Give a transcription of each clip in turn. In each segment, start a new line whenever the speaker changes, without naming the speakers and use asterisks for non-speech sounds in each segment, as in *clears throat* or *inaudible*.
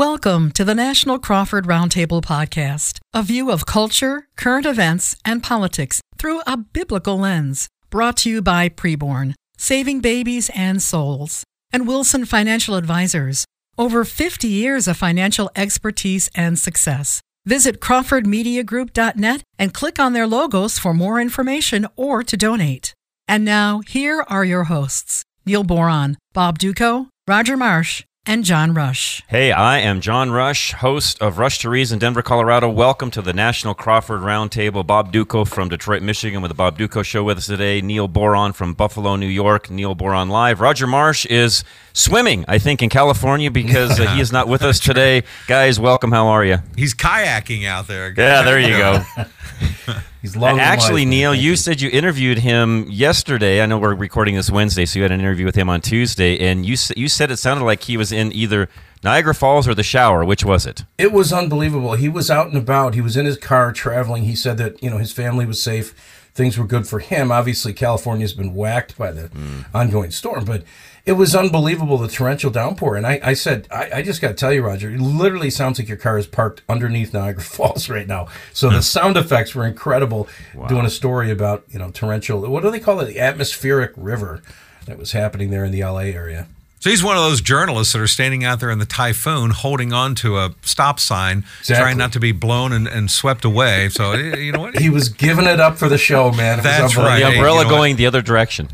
Welcome to the National Crawford Roundtable Podcast, a view of culture, current events, and politics through a biblical lens. Brought to you by Preborn, Saving Babies and Souls, and Wilson Financial Advisors. Over 50 years of financial expertise and success. Visit CrawfordMediaGroup.net and click on their logos for more information or to donate. And now, here are your hosts Neil Boron, Bob Dutko, Roger Marsh, and John Rush.
Hey, I am John Rush, host of Rush to Reason, in Denver, Colorado. Welcome to the National Crawford Roundtable. Bob Dutko from Detroit, Michigan, with the Bob Dutko Show with us today. Neil Boron from Buffalo, New York. Neil Boron live. Roger Marsh is swimming, I think, in California because uh, he is not with us today. Guys, welcome. How are you?
He's kayaking out there.
Yeah, there you go. *laughs*
He's long.
Actually, Neil, you said you interviewed him yesterday. I know we're recording this Wednesday, so you had an interview with him on Tuesday, and you you said it sounded like he was in either Niagara Falls or the shower. Which was it?
It was unbelievable. He was out and about. He was in his car traveling. He said that you know his family was safe. Things were good for him. Obviously, California's been whacked by the mm. ongoing storm, but it was unbelievable the torrential downpour. And I, I said, I, I just got to tell you, Roger, it literally sounds like your car is parked underneath Niagara *laughs* Falls right now. So the *laughs* sound effects were incredible. Wow. Doing a story about you know torrential, what do they call it? The atmospheric river that was happening there in the LA area.
So he's one of those journalists that are standing out there in the typhoon, holding on to a stop sign, exactly. trying not to be blown and, and, swept away. So *laughs* you know what?
he was giving it up for the show, man. It
That's right.
The umbrella hey, you know going what? the other direction.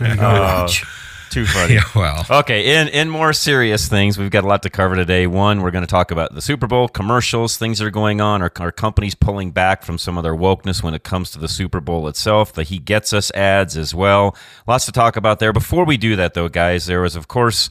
Uh, too funny.
Yeah, well.
Okay, in in more serious things, we've got a lot to cover today. One, we're going to talk about the Super Bowl commercials, things that are going on, our, our companies pulling back from some of their wokeness when it comes to the Super Bowl itself, the He Gets Us ads as well. Lots to talk about there. Before we do that, though, guys, there was, of course,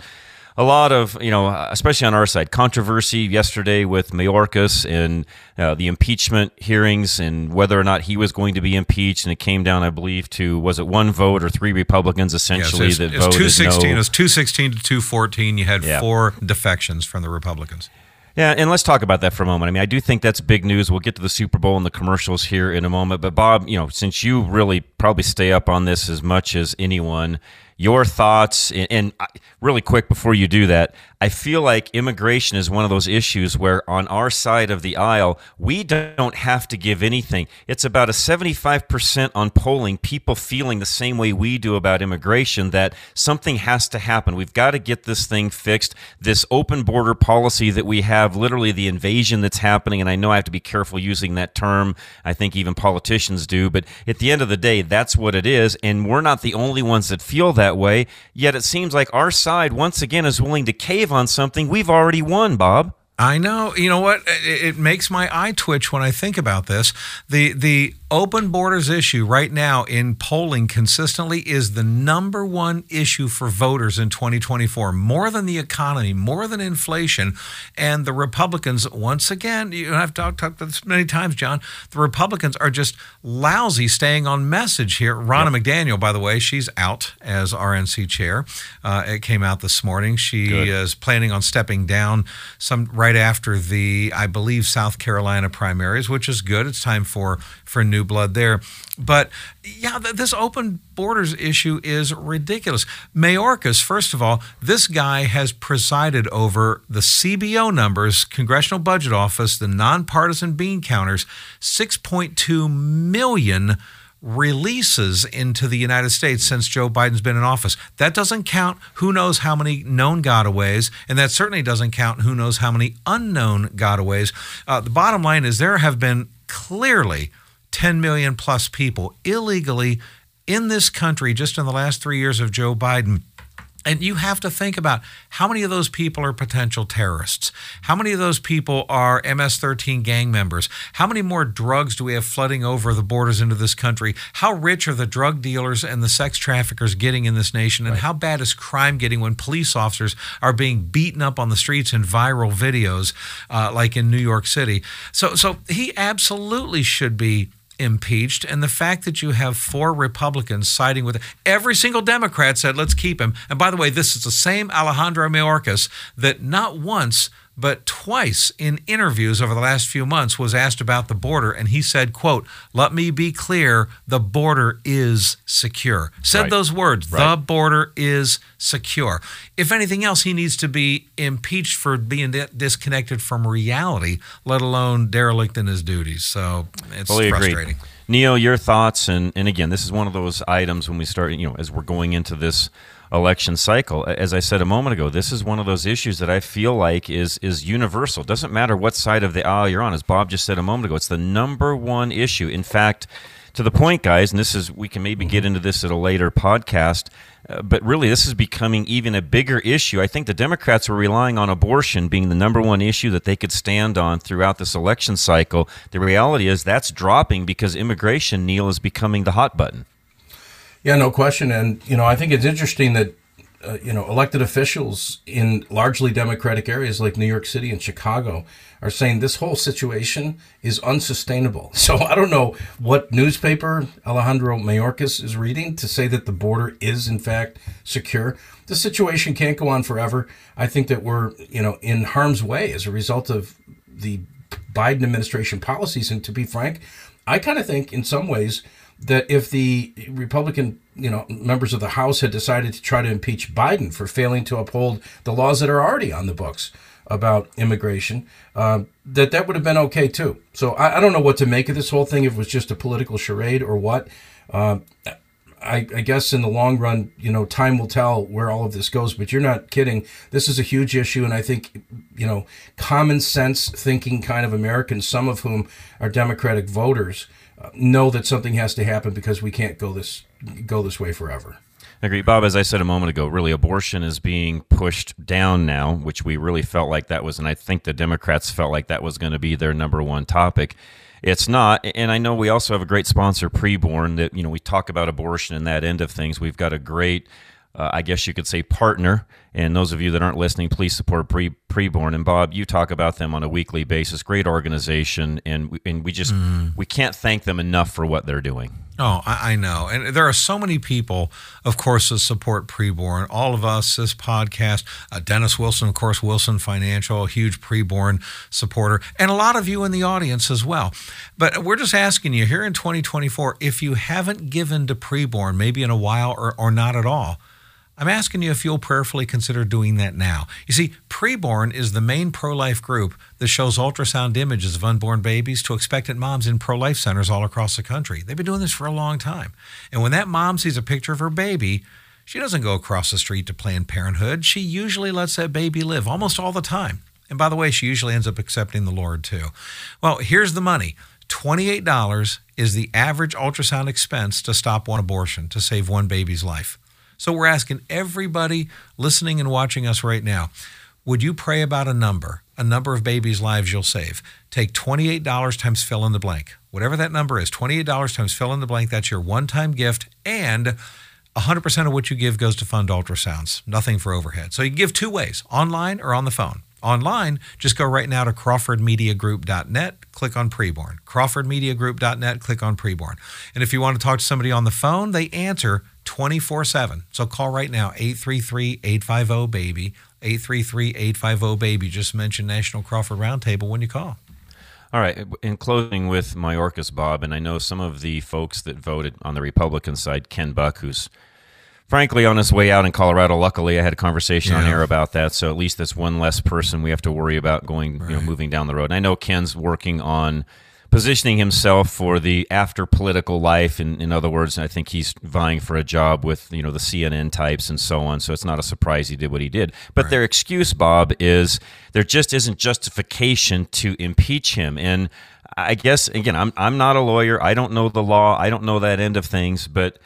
a lot of, you know, especially on our side, controversy yesterday with Mayorkas and uh, the impeachment hearings and whether or not he was going to be impeached. And it came down, I believe, to was it one vote or three Republicans essentially
yes,
that
it's voted 216,
no.
It was 216 to 214. You had
yeah.
four defections from the Republicans.
Yeah, and let's talk about that for a moment. I mean, I do think that's big news. We'll get to the Super Bowl and the commercials here in a moment. But Bob, you know, since you really probably stay up on this as much as anyone, your thoughts and, really quick before you do that i feel like immigration is one of those issues where on our side of the aisle we don't have to give anything. It's about a 75% on polling people feeling the same way we do about immigration that something has to happen. We've got to get this thing fixed. This open border policy that we have literally the invasion that's happening and i know i have to be careful using that term. I think even politicians do but at the end of the day that's what it is and we're not the only ones that feel that that way, yet it seems like our side once again is willing to cave on something we've already won, Bob.
I know. You know what? It, it makes my eye twitch when I think about this. The the open borders issue right now in polling consistently is the number one issue for voters in 2024, more than the economy, more than inflation. And the Republicans, once again, you know, I've talked, talked about this many times, John, the Republicans are just lousy staying on message here. Ronna yep. McDaniel, by the way, she's out as RNC chair. Uh, it came out this morning. She Good. is planning on stepping down some right after the, I believe, South Carolina primaries, which is good. It's time for for new blood there. But yeah, this open borders issue is ridiculous. Mayorkas, first of all, this guy has presided over the CBO numbers, Congressional Budget Office, the nonpartisan bean counters, 6.2 million releases into the United States since Joe Biden's been in office. That doesn't count who knows how many known gotaways, and that certainly doesn't count who knows how many unknown gotaways. Uh, the bottom line is there have been clearly 10 million plus people illegally in this country just in the last three years of Joe Biden. And you have to think about how many of those people are potential terrorists? How many of those people are MS 13 gang members? How many more drugs do we have flooding over the borders into this country? How rich are the drug dealers and the sex traffickers getting in this nation? And right. how bad is crime getting when police officers are being beaten up on the streets in viral videos, uh, like in New York City? So, so he absolutely should be impeached. And the fact that you have four Republicans siding with every single Democrat said, let's keep him. And by the way, this is the same Alejandro Mayorkas that not once but twice in interviews over the last few months was asked about the border and he said, quote, let me be clear, the border is secure. Said
Right.
those words, the border is secure. If anything else, he needs to be impeached for being disconnected from reality, let alone derelict in his duties. So it's
Fully agreed.
frustrating.
Neil, your thoughts, and and again, this is one of those items when we start, you know, as we're going into this election cycle. As I said a moment ago, this is one of those issues that I feel like is is universal. It doesn't matter what side of the aisle you're on. As Bob just said a moment ago, it's the number one issue. In fact, to the point, guys, and this is we can maybe get into this at a later podcast. Uh, but really, this is becoming even a bigger issue. I think the Democrats were relying on abortion being the number one issue that they could stand on throughout this election cycle. The reality is that's dropping because immigration, Neil, is becoming the hot button.
Yeah, no question. And, you know, I think it's interesting that, uh, you know, elected officials in largely Democratic areas like New York City and Chicago are saying this whole situation is unsustainable. *laughs* So I don't know what newspaper Alejandro Mayorkas is reading to say that the border is, in fact, secure. The situation can't go on forever. I think that we're, you know, in harm's way as a result of the Biden administration policies. And to be frank, I kind of think in some ways that if the Republican, you know, members of the House had decided to try to impeach Biden for failing to uphold the laws that are already on the books about immigration, um, that that would have been okay too. So I, I don't know what to make of this whole thing. If it was just a political charade or what. Um, I, I guess in the long run, you know, time will tell where all of this goes. But you're not kidding. This is a huge issue, and I think, you know, common sense thinking kind of Americans, some of whom are Democratic voters, uh, know that something has to happen because we can't go this go this way forever.
I agree, Bob. As I said a moment ago, really, abortion is being pushed down now, which we really felt like that was, and I think the Democrats felt like that was going to be their number one topic. It's not, and I know we also have a great sponsor, Preborn. That you know we talk about abortion and that end of things. We've got a great, uh, I guess you could say, partner. And those of you that aren't listening, please support Pre Preborn. And Bob, you talk about them on a weekly basis. Great organization, and we, and we just we can't thank them enough for what they're doing.
Oh, I, I know. And there are so many people, of course, that support preborn. All of us, this podcast, uh, Dennis Wilson, of course, Wilson Financial, a huge preborn supporter, and a lot of you in the audience as well. But we're just asking you here in 2024 if you haven't given to preborn, maybe in a while or, or not at all. I'm asking you if you'll prayerfully consider doing that now. You see, Preborn is the main pro life group that shows ultrasound images of unborn babies to expectant moms in pro life centers all across the country. They've been doing this for a long time. And when that mom sees a picture of her baby, she doesn't go across the street to Planned Parenthood. She usually lets that baby live almost all the time. And by the way, she usually ends up accepting the Lord too. Well, here's the money. $28 is the average ultrasound expense to stop one abortion, to save one baby's life. So we're asking everybody listening and watching us right now would you pray about a number, a number of babies' lives you'll save? Take $28 times fill in the blank. Whatever that number is, $28 times fill in the blank, that's your one time gift. And 100% of what you give goes to fund ultrasounds, nothing for overhead. So you give two ways online or on the phone. Online, just go right now to crawfordmediagroup.net, click on preborn. crawfordmediagroup.net, click on preborn. And if you want to talk to somebody on the phone, they answer 24 7. So call right now, 833 850 BABY, 833 850 BABY. Just mention National Crawford Roundtable when you call.
All right. In closing with Mayorkas, Bob, and I know some of the folks that voted on the Republican side, Ken Buck, who's frankly on his way out in Colorado. Luckily, I had a conversation on air about that, so at least that's one less mm-hmm. person we have to worry about going, you know, moving down the road. And I know Ken's working on positioning himself for the after political life. In, in other words, I think he's vying for a job with you know the CNN types and so on. So it's not a surprise he did what he did. But their excuse, Bob, is there just isn't justification to impeach him. And I guess again, I'm I'm not a lawyer. I don't know the law. I don't know that end of things, but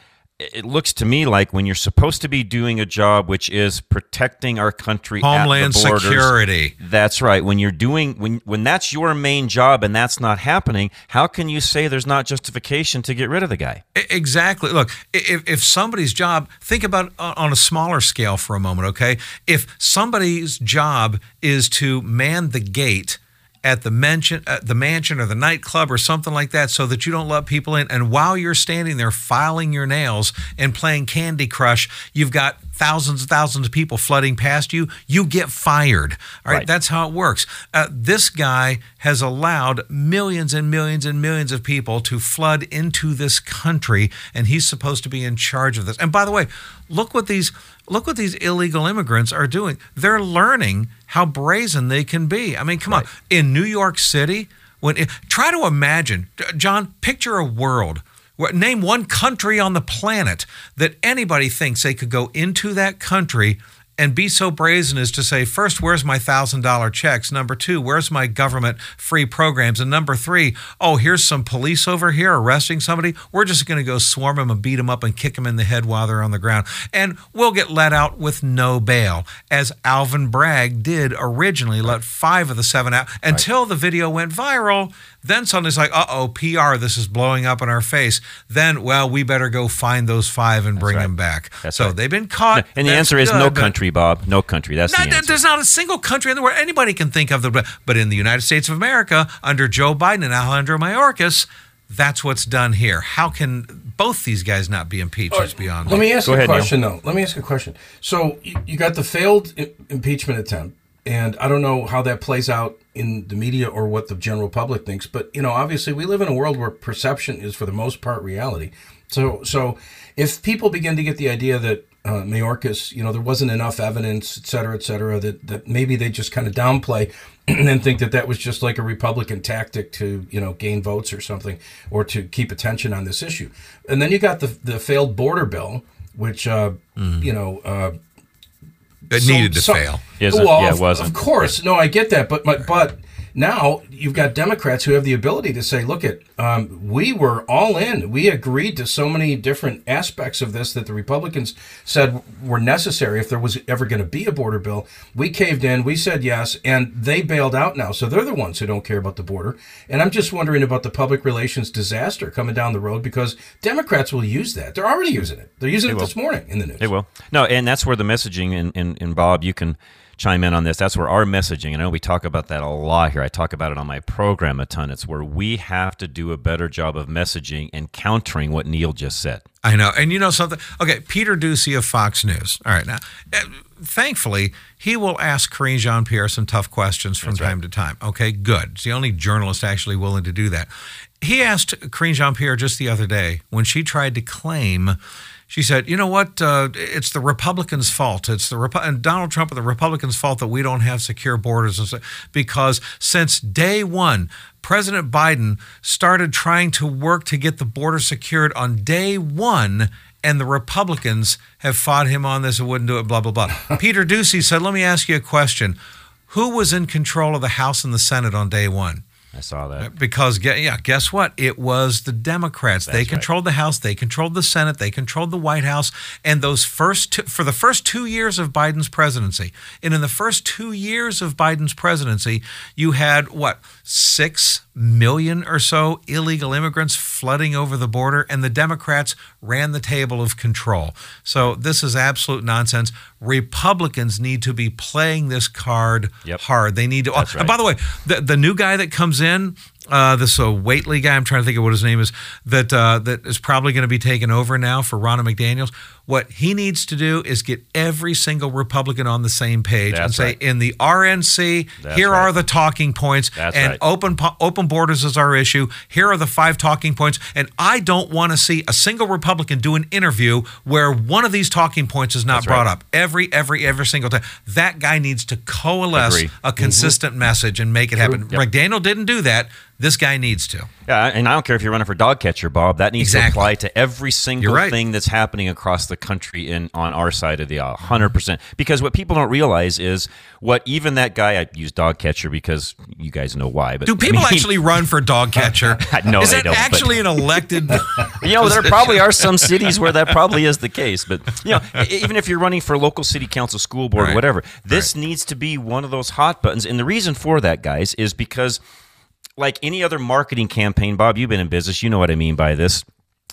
it looks to me like when you're supposed to be doing a job which is protecting our country
Homeland
borders,
Security.
that's right when you're doing when when that's your main job and that's not happening how can you say there's not justification to get rid of the guy
Exactly. Look, if, if somebody's job, think about on a smaller scale for a moment, okay? If somebody's job is to man the gate at the mansion, at the mansion or the nightclub or something like that, so that you don't let people in. And while you're standing there filing your nails and playing Candy Crush, you've got thousands and thousands of people flooding past you, you get fired. All right,
Right.
that's how it works. Uh, this guy has allowed millions and millions and millions of people to flood into this country, and he's supposed to be in charge of this. And by the way, look what these look what these illegal immigrants are doing. They're learning how brazen they can be. I mean, come on, in New York City. When try to imagine, John, picture a world Name one country on the planet that anybody thinks they could go into that country and be so brazen as to say, first, where's my thousand dollar checks? Number two, where's my government free programs? And number three, oh, here's some police over here arresting somebody. We're just going to go swarm them and beat them up and kick them in the head while they're on the ground. And we'll get let out with no bail, as Alvin Bragg did originally, let five of the seven out until the video went viral. Then suddenly it's like, uh oh, PR, this is blowing up in our face. Then, well, we better go find those five and bring
right.
them back.
That's
so
right.
they've been caught.
And the
That's
answer is no
but-
country, Bob. No country. That's
not,
the answer.
there's not a single country in the world anybody can think of the but in the United States of America under Joe Biden and Alejandro Mayorkas, that's what's done here. How can both these guys not be impeached? Is beyond
Let
me.
me ask
Go
a
ahead, Neil.
question, though. Let me ask a question. So you, you got the failed I- impeachment attempt, and I don't know how that plays out in the media or what the general public thinks, but you know, obviously, we live in a world where perception is, for the most part, reality. So, so if people begin to get the idea that uh, Mayorkas, you know, there wasn't enough evidence, et cetera, et cetera, that that maybe they just kind of downplay *clears throat* and think that that was just like a Republican tactic to, you know, gain votes or something, or to keep attention on this issue. And then you got the the failed border bill, which, uh, you know, uh,
It
so-
needed to
so-
fail.
Isn't-
Well,
yeah, it
of,
wasn't.
Of course, no, I get that, but my, but now you've got Democrats who have the ability to say, "Look, at um, we were all in. We agreed to so many different aspects of this that the Republicans said were necessary if there was ever going to be a border bill. We caved in. We said yes, and they bailed out now. So they're the ones who don't care about the border. And I'm just wondering about the public relations disaster coming down the road because Democrats will use that. They're already using it. They're using it this morning in the news.
They will. No, and that's where the messaging, and, and, and Bob, you can chime in on this. That's where our messaging, and I know we talk about that a lot here. I talk about it on my program a ton. It's where we have to do a better job of messaging and countering what Neil just said.
I know. And you know something? Okay, Peter Doocy of Fox News. All right, now, uh, thankfully, he will ask Karine Jean Pierre some tough questions from time to time. Okay, good. It's the only journalist actually willing to do that. He asked Karine Jean Pierre just the other day when she tried to claim. She said, "You know what? Uh, it's the Republicans' fault. It's the Repu- and Donald Trump and the Republicans' fault that we don't have secure borders, and so, because since day one, President Biden started trying to work to get the border secured on day one." And the Republicans have fought him on this and wouldn't do it, blah, blah, blah. *laughs* Peter Doocy said, Let me ask you a question. Who was in control of the House and the Senate on day one?
I saw that.
Uh, because yeah, guess what? It was the Democrats. they
right.
controlled the House, they controlled the Senate, they controlled the White House, and those first two, for the first two years of Biden's presidency, and in the first two years of Biden's presidency, you had what six million or so illegal immigrants flooding over the border, and the Democrats ran the table of control. So this is absolute nonsense. Republicans need to be playing this card
Yep.
hard. They need to.
That's
oh,
and
by the way, the the new guy that comes in, uh, this uh, Whatley guy, I'm trying to think of what his name is, that uh, that is probably going to be taken over now for Ronna McDaniel's. What he needs to do is get every single Republican on the same page and say,
right.
in the RNC,
That's
here
right.
are the talking points,
That's
and
right.
open open borders is our issue. Here are the five talking points, and I don't want to see a single Republican do an interview where one of these talking points is not
That's
brought up every every every single time. That guy needs to coalesce
Agree.
a consistent message and make it happen.
Yep.
McDaniel didn't do that. This guy needs to.
Yeah, and I don't care if you're running for dog catcher, Bob. That needs
Exactly.
to apply to every single
right.
thing that's happening across the country in on our side of the aisle, hundred percent. Because what people don't realize is what even that guy. I use dog catcher because you guys know why. But
Do
I
people
mean, *laughs*
actually run for dog catcher?
No,
is
they
that
don't, but-
actually an elected? *laughs*
You know, there probably are some cities where that probably is the case, but you know, even if you're running for local city council, school board,
Right.
whatever, this needs to be one of those hot buttons. And the reason for that, guys, is because like any other marketing campaign, Bob, you've been in business, you know what I mean by this.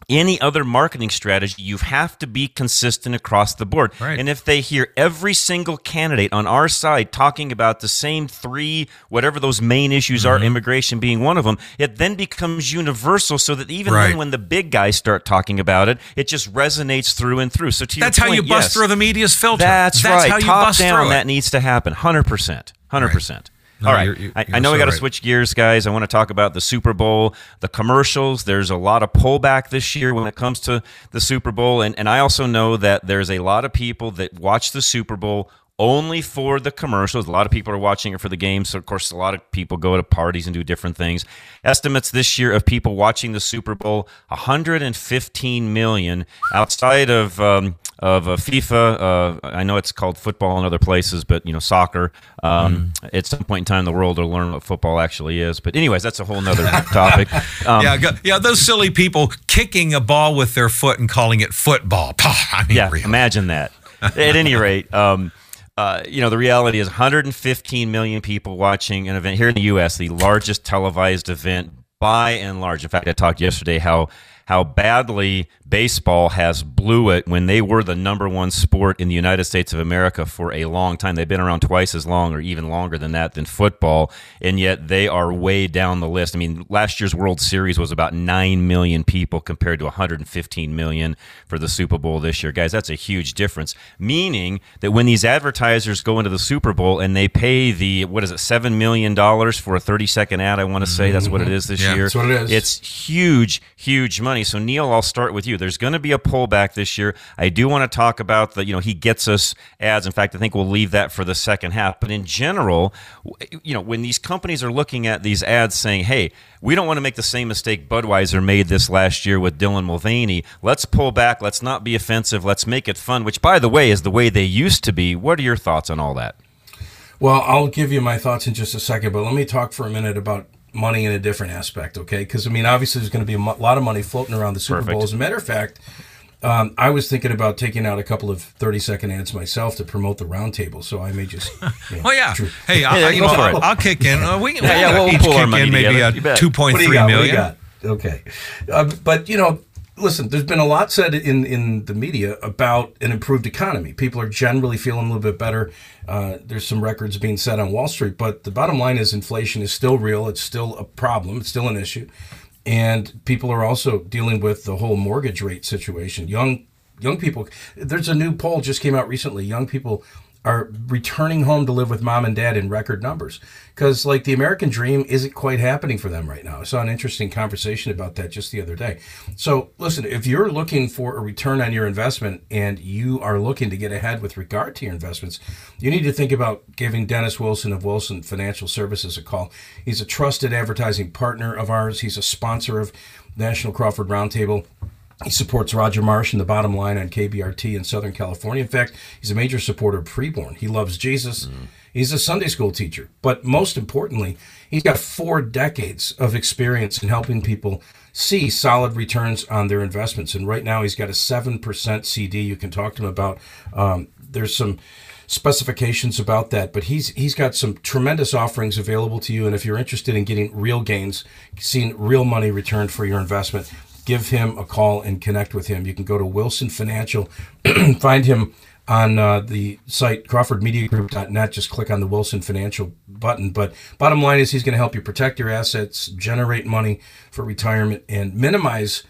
any other marketing strategy, you have to be consistent across the board.
Right.
And if they hear every single candidate on our side talking about the same three, whatever those main issues
Mm-hmm.
are, immigration being one of them, it then becomes universal so that even
Right.
then when the big guys start talking about it, it just resonates through and through. So to your
That's how you bust
yes,
through the media's filter.
That's,
That's
right.
how you
Top
bust
down,
through
that needs to happen. 100%. 100%.
No,
All right.
you're- you're-
I, I know we got to
right.
switch gears, guys. I want to talk about the Super Bowl, the commercials. There's a lot of pullback this year when it comes to the Super Bowl. And, and I also know that there's a lot of people that watch the Super Bowl only for the commercials. A lot of people are watching it for the game. So, of course, a lot of people go to parties and do different things. Estimates this year of people watching the Super Bowl 115 million outside of. Um, of uh, FIFA, uh, I know it's called football in other places, but you know soccer. Um, At some point in time, the world will learn what football actually is. But anyways, that's a whole nother *laughs* topic. Um,
yeah, go, yeah, those silly people kicking a ball with their foot and calling it football. *laughs* I mean,
yeah,
really.
imagine that. At any rate, um, uh, you know, the reality is 115 million people watching an event here in the U.S., the largest televised event by and large. In fact, I talked yesterday how how badly baseball has blew it when they were the number one sport in the United States of America for a long time. They've been around twice as long or even longer than that than football, and yet they are way down the list. I mean, last year's World Series was about 9 million people compared to 115 million for the Super Bowl this year. Guys, that's a huge difference. Meaning that when these advertisers go into the Super Bowl and they pay the, what is it, $7 million for a 30 second ad, I want to say that's what it mm-hmm. is this
Yeah,
year.
that's what it is.
It's huge, huge money. So Neil, I'll start with you. There's going to be a pullback this year. I do want to talk about the, you know, he gets us ads. In fact, I think we'll leave that for the second half. But in general, you know, when these companies are looking at these ads saying, "Hey, we don't want to make the same mistake Budweiser made this last year with Dylan Mulvaney. Let's pull back. Let's not be offensive. Let's make it fun." Which, by the way, is the way they used to be. What are your thoughts on all that?
Well, I'll give you my thoughts in just a second, but let me talk for a minute about money in a different aspect, okay? Because, I mean, obviously there's going to be a mo- lot of money floating around the Super
Perfect.
Bowl. As a matter of fact, um, I was thinking about taking out a couple of 30 second ads myself to promote the roundtable, so I may just. *laughs* Yeah,
Well, yeah.
true.
Hey, I, *laughs*
Yeah,
you
go
know,
for
I'll. I'll kick in. Uh, we can
Yeah, yeah,
we'll
we'll
each
pull our
kick
money
in maybe
together.
a
You
two
What
point
do you
three
got? What do you
million.
got? Okay. Uh, but, you know, listen, there's been a lot said in, in the media about an improved economy. People are generally feeling a little bit better. Uh, there's some records being set on Wall Street, but the bottom line is inflation is still real. It's still a problem. It's still an issue. And people are also dealing with the whole mortgage rate situation. Young young people, there's a new poll just came out recently. Young people are returning home to live with mom and dad in record numbers because like the american dream isn't quite happening for them right now. I saw an interesting conversation about that just the other day. So listen if you're looking for a return on your investment and you are looking to get ahead with regard to your investments you need to think about giving dennis wilson of wilson financial services a call. He's a trusted advertising partner of ours. He's a sponsor of national crawford roundtable he supports Roger Marsh and the bottom line on KBRT in Southern California. In fact, he's a major supporter of Preborn. He loves Jesus. He's a Sunday school teacher. But most importantly, he's got four decades of experience in helping people see solid returns on their investments. And right now, he's got a 7% CD you can talk to him about. Um, there's some specifications about that but he's he's got some tremendous offerings available to you and if you're interested in getting real gains seeing real money returned for your investment give him a call and connect with him. You can go to Wilson Financial, *clears throat* find him on uh, the site crawfordmediagroup.net. Just click on the Wilson Financial button. But bottom line is he's going to help you protect your assets, generate money for retirement, and minimize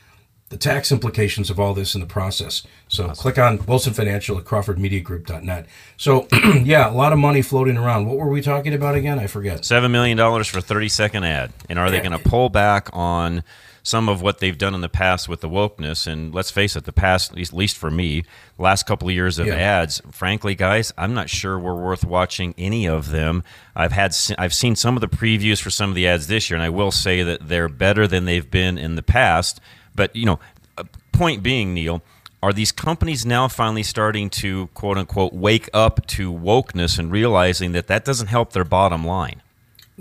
the tax implications of all this in the process. So click on Wilson Financial at crawfordmediagroup.net. So *clears throat* yeah, a lot of money floating around. What were we talking about again? I forget.
Seven million dollars for thirty second ad, and are they going to pull back on some of what they've done in the past with the wokeness? And let's face it, the past, at least, for me, last couple of years of
Yeah.
ads, frankly, guys, I'm not sure we're worth watching any of them. I've had, I've seen some of the previews for some of the ads this year, and I will say that they're better than they've been in the past. But you know, uh, point being, Neil. Are these companies now finally starting to quote unquote wake up to wokeness and realizing that that doesn't help their bottom line?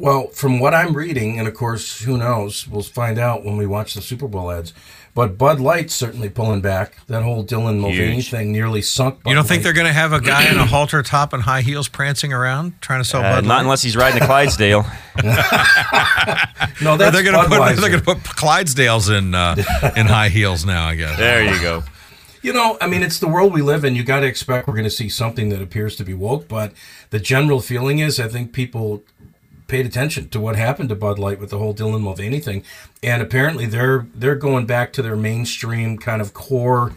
Well, from what I'm reading, and of course, who knows? We'll find out when we watch the Super Bowl ads. But Bud Light's certainly pulling back. That whole Dylan Mulvaney
Huge.
thing nearly sunk. Bud
You don't think
Light.
they're going to have a guy in a halter top and high heels prancing around trying to sell
Uh,
Bud
not
Light?
unless he's riding a Clydesdale. *laughs*
No, that's
they're going to put they're going to put Clydesdales in uh, *laughs* in high heels now. I guess.
there you go.
You know, I mean, it's the world we live in. You got to expect we're going to see something that appears to be woke, but the general feeling is I think people paid attention to what happened to Bud Light with the whole Dylan Mulvaney thing, and apparently they're they're going back to their mainstream kind of core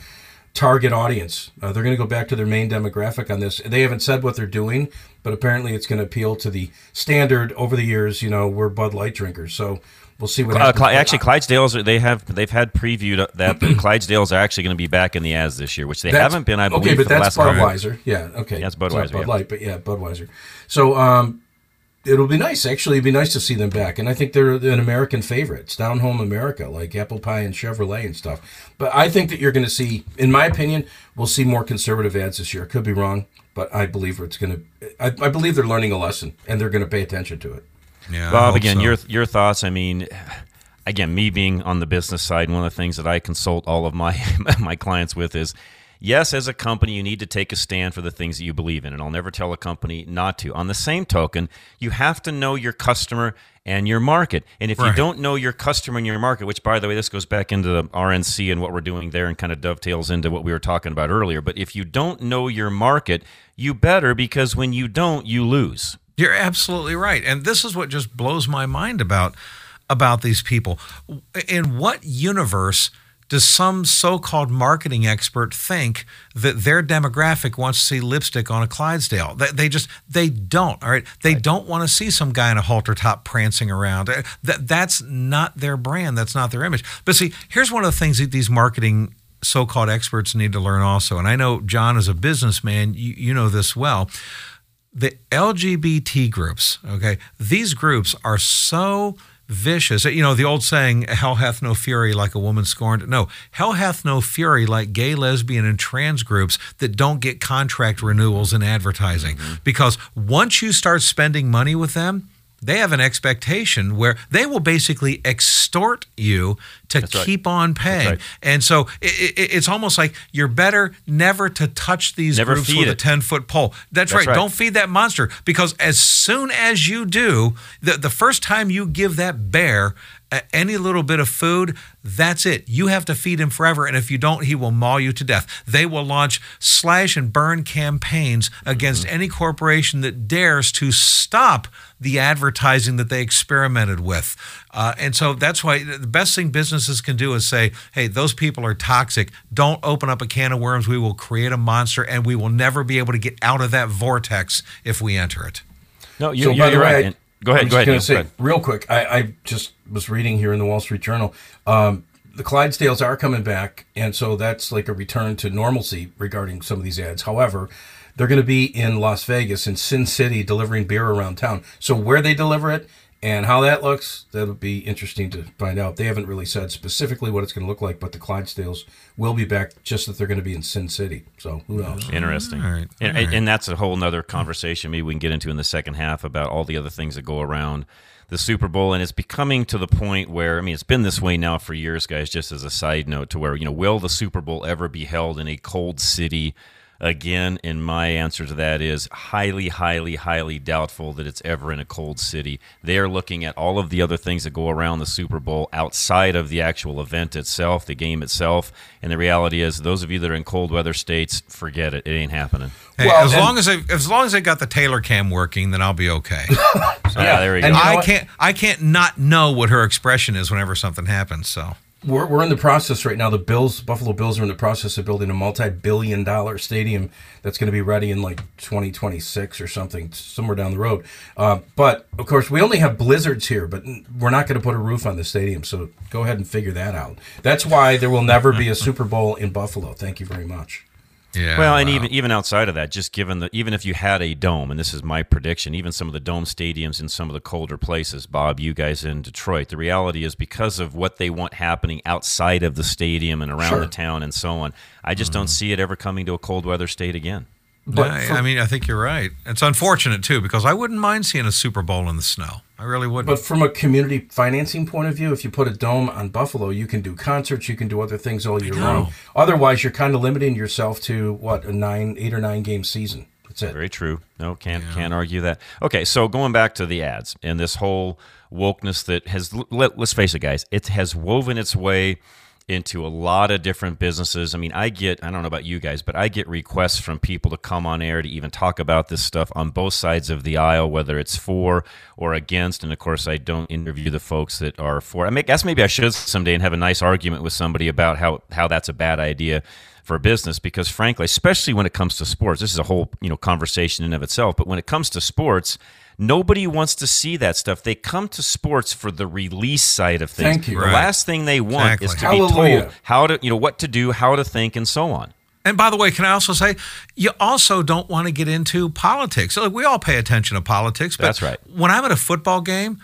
target audience. Uh, they're going to go back to their main demographic on this. They haven't said what they're doing, but apparently it's going to appeal to the standard over the years. You know, we're Bud Light drinkers, so we'll see what
Uh, actually, Clydesdales they have they've had previewed that the Clydesdales are actually going to be back in the ads this year, which they
That's-
haven't been. I believe
okay, but that's Budweiser. Yeah, okay.
Yeah, it's
It's not
Budweiser,
Bud
yeah.
Light, but yeah, Budweiser. So um, it'll be nice. Actually, it'd be nice to see them back, and I think they're an American favorite. It's down home America, like apple pie and Chevrolet and stuff. But I think that you're going to see, in my opinion, we'll see more conservative ads this year. Could be wrong, but I believe it's going to. I, I believe they're learning a lesson, and they're going to pay attention to it.
Yeah,
Bob, again,
so.
your your thoughts. I mean, again, me being on the business side, one of the things that I consult all of my *laughs* my clients with is, yes, as a company, you need to take a stand for the things that you believe in, and I'll never tell a company not to. On the same token, you have to know your customer and your market, and if you don't know your customer and your market, which by the way, this goes back into the RNC and what we're doing there, and kind of dovetails into what we were talking about earlier. But if you don't know your market, you better because when you don't, you lose.
You're absolutely right. And this is what just blows my mind about about these people. In what universe does some so-called marketing expert think that their demographic wants to see lipstick on a Clydesdale? They, they just they don't. All right, they don't want to see some guy in a halter top prancing around. Uh, That that's not their brand. That's not their image. But see, here's one of the things that these marketing so-called experts need to learn also. And I know John, as a businessman, you, you know this well the LGBT groups, okay, these groups are so vicious. You know, the old saying, hell hath no fury like a woman scorned. No, hell hath no fury like gay, lesbian, and trans groups that don't get contract renewals in advertising. Mm-hmm. Because once you start spending money with them, they have an expectation where they will basically extort you to
right.
keep on paying.
right.
And so it, it, it's almost like you're better never to touch these
Never
groups with a 10 foot pole. That's,
That's
right.
right.
Don't feed that monster because as soon as you do, the, the first time you give that bear any little bit of food, that's it. You have to feed him forever. And if you don't, he will maul you to death. They will launch slash and burn campaigns against
Mm-hmm.
any corporation that dares to stop the advertising that they experimented with. Uh, and so that's why the best thing businesses can do is say, hey, those people are toxic. Don't open up a can of worms. We will create a monster and we will never be able to get out of that vortex if we enter it.
No, you,
So,
you're,
by the
you're
way,
right.
I-
go ahead.
I'm
Go
just
ahead.
gonna
Neil.
say
Go ahead.
real quick. I, I just was reading here in the Wall Street Journal. Um, the Clydesdales are coming back, and so that's like a return to normalcy regarding some of these ads. However, they're going to be in Las Vegas in Sin City delivering beer around town. So where they deliver it and how that looks, that'll be interesting to find out. They haven't really said specifically what it's going to look like, but the Clydesdales will be back. Just that they're going to be in Sin City. So who knows?
Interesting.
All right.
And,
All right.
and that's a whole nother conversation maybe we can get into in the second half about all the other things that go around the Super Bowl. And it's becoming to the point where, I mean, it's been this way now for years, guys, just as a side note, to where, you know, will the Super Bowl ever be held in a cold city? Again, and my answer to that is highly, highly, highly doubtful that it's ever in a cold city. They are looking at all of the other things that go around the Super Bowl outside of the actual event itself, the game itself. And the reality is, those of you that are in cold weather states, forget it. It ain't happening.
Hey,
Well,
as
and-
long as they, as long as they got the Taylor cam working, then I'll be okay. *laughs*
yeah, there we go.
and you know
I can't I can't not know what her expression is whenever something happens. So
We're, we're in the process right now. The Bills, Buffalo Bills, are in the process of building a multi-billion-dollar stadium that's going to be ready in like 2026 or something, somewhere down the road. Uh, but of course, we only have blizzards here, but we're not going to put a roof on the stadium. So go ahead and figure that out. That's why there will never be a Super Bowl in Buffalo. Thank you very much.
Yeah.
Well, and
wow.
even even outside of that, just given the even if you had a dome, and this is my prediction, even some of the dome stadiums in some of the colder places, Bob, you guys in Detroit, the reality is because of what they want happening outside of the stadium and around
Sure.
the town and so on, I just don't mm-hmm. see it ever coming to a cold weather state again.
But
I,
for-
I mean, I think you're right. It's unfortunate too because I wouldn't mind seeing a Super Bowl in the snow. I really wouldn't.
But from a community financing point of view, if you put a dome on Buffalo, you can do concerts, you can do other things all year long. Otherwise, you're kind of limiting yourself to what a nine, eight or nine game season. That's it.
Very true. No, can't can't argue that. Okay, so going back to the ads and this whole wokeness that has let, let's face it, guys, it has woven its way into a lot of different businesses. I mean, I get, I don't know about you guys, but I get requests from people to come on air to even talk about this stuff on both sides of the aisle, whether it's for or against. And of course, I don't interview the folks that are for. I guess maybe I should someday and have a nice argument with somebody about how, how that's a bad idea for business because frankly especially when it comes to sports this is a whole you know conversation in of itself but when it comes to sports Nobody wants to see that stuff. They come to sports for the release side of things.
Thank you.
The
Right.
last thing they want
Exactly.
is to
Hallelujah.
be told how to, you know, what to do, how to think, and so on.
And by the way, can I also say, you also don't want to get into politics. Like, we all pay attention to politics, but
That's right.
when I'm at a football game,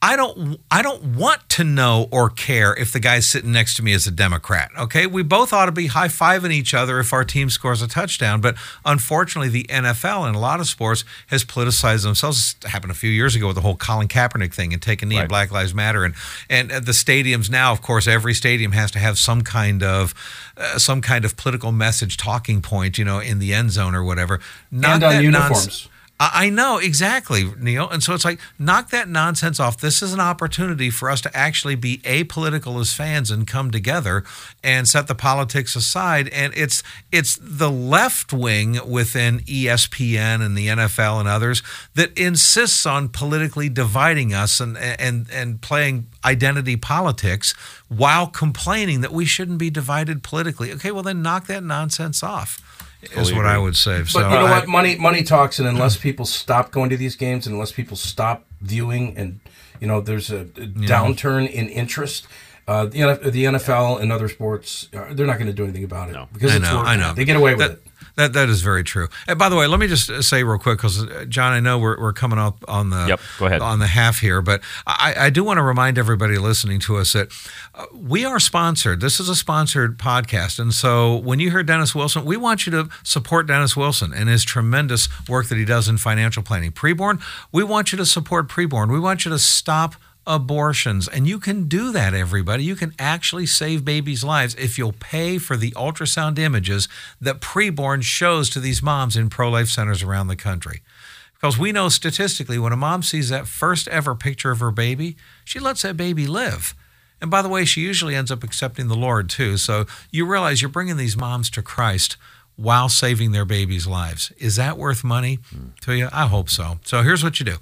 I don't I don't want to know or care if the guy sitting next to me is a Democrat. Okay, we both ought to be high fiving each other if our team scores a touchdown. But unfortunately, the NFL and a lot of sports has politicized themselves. It happened a few years ago with the whole Colin Kaepernick thing and taking knee
Right.
and Black Lives Matter and and the stadiums now. Of course, every stadium has to have some kind of uh, some kind of political message talking point, you know, in the end zone or whatever. Not
And on uniforms.
nonsense- I know exactly, Neil. And so it's like, knock that nonsense off. This is an opportunity for us to actually be apolitical as fans and come together and set the politics aside. And it's it's the left wing within ESPN and the NFL and others that insists on politically dividing us and and and playing identity politics while complaining that we shouldn't be divided politically. Okay, well then knock that nonsense off. Is
Fully
what I would say.
But
so
you know
I-
what? Money money talks, and unless people stop going to these games, and unless people stop viewing, and you know, there's a, a downturn in interest. Uh, the, the NFL and other sports, uh, they're not going to do anything about it because
I
it's
know,
working.
I know.
They get away with
that,
it.
That that is very true. And by the way, let me just say real quick because John, I know we're, we're coming up on the
Yep, go ahead.
on the half here, but I, I do want to remind everybody listening to us that uh, we are sponsored. This is a sponsored podcast, and so when you hear Dennis Wilson, we want you to support Dennis Wilson and his tremendous work that he does in financial planning. Preborn, we want you to support Preborn. We want you to stop abortions. And you can do that, everybody. You can actually save babies' lives if you'll pay for the ultrasound images that preborn shows to these moms in pro life centers around the country. Because we know statistically, when a mom sees that first ever picture of her baby, she lets that baby live. And by the way, she usually ends up accepting the Lord too. So you realize you're bringing these moms to Christ while saving their babies' lives. Is that worth money hmm. to you? I hope so. So here's what you do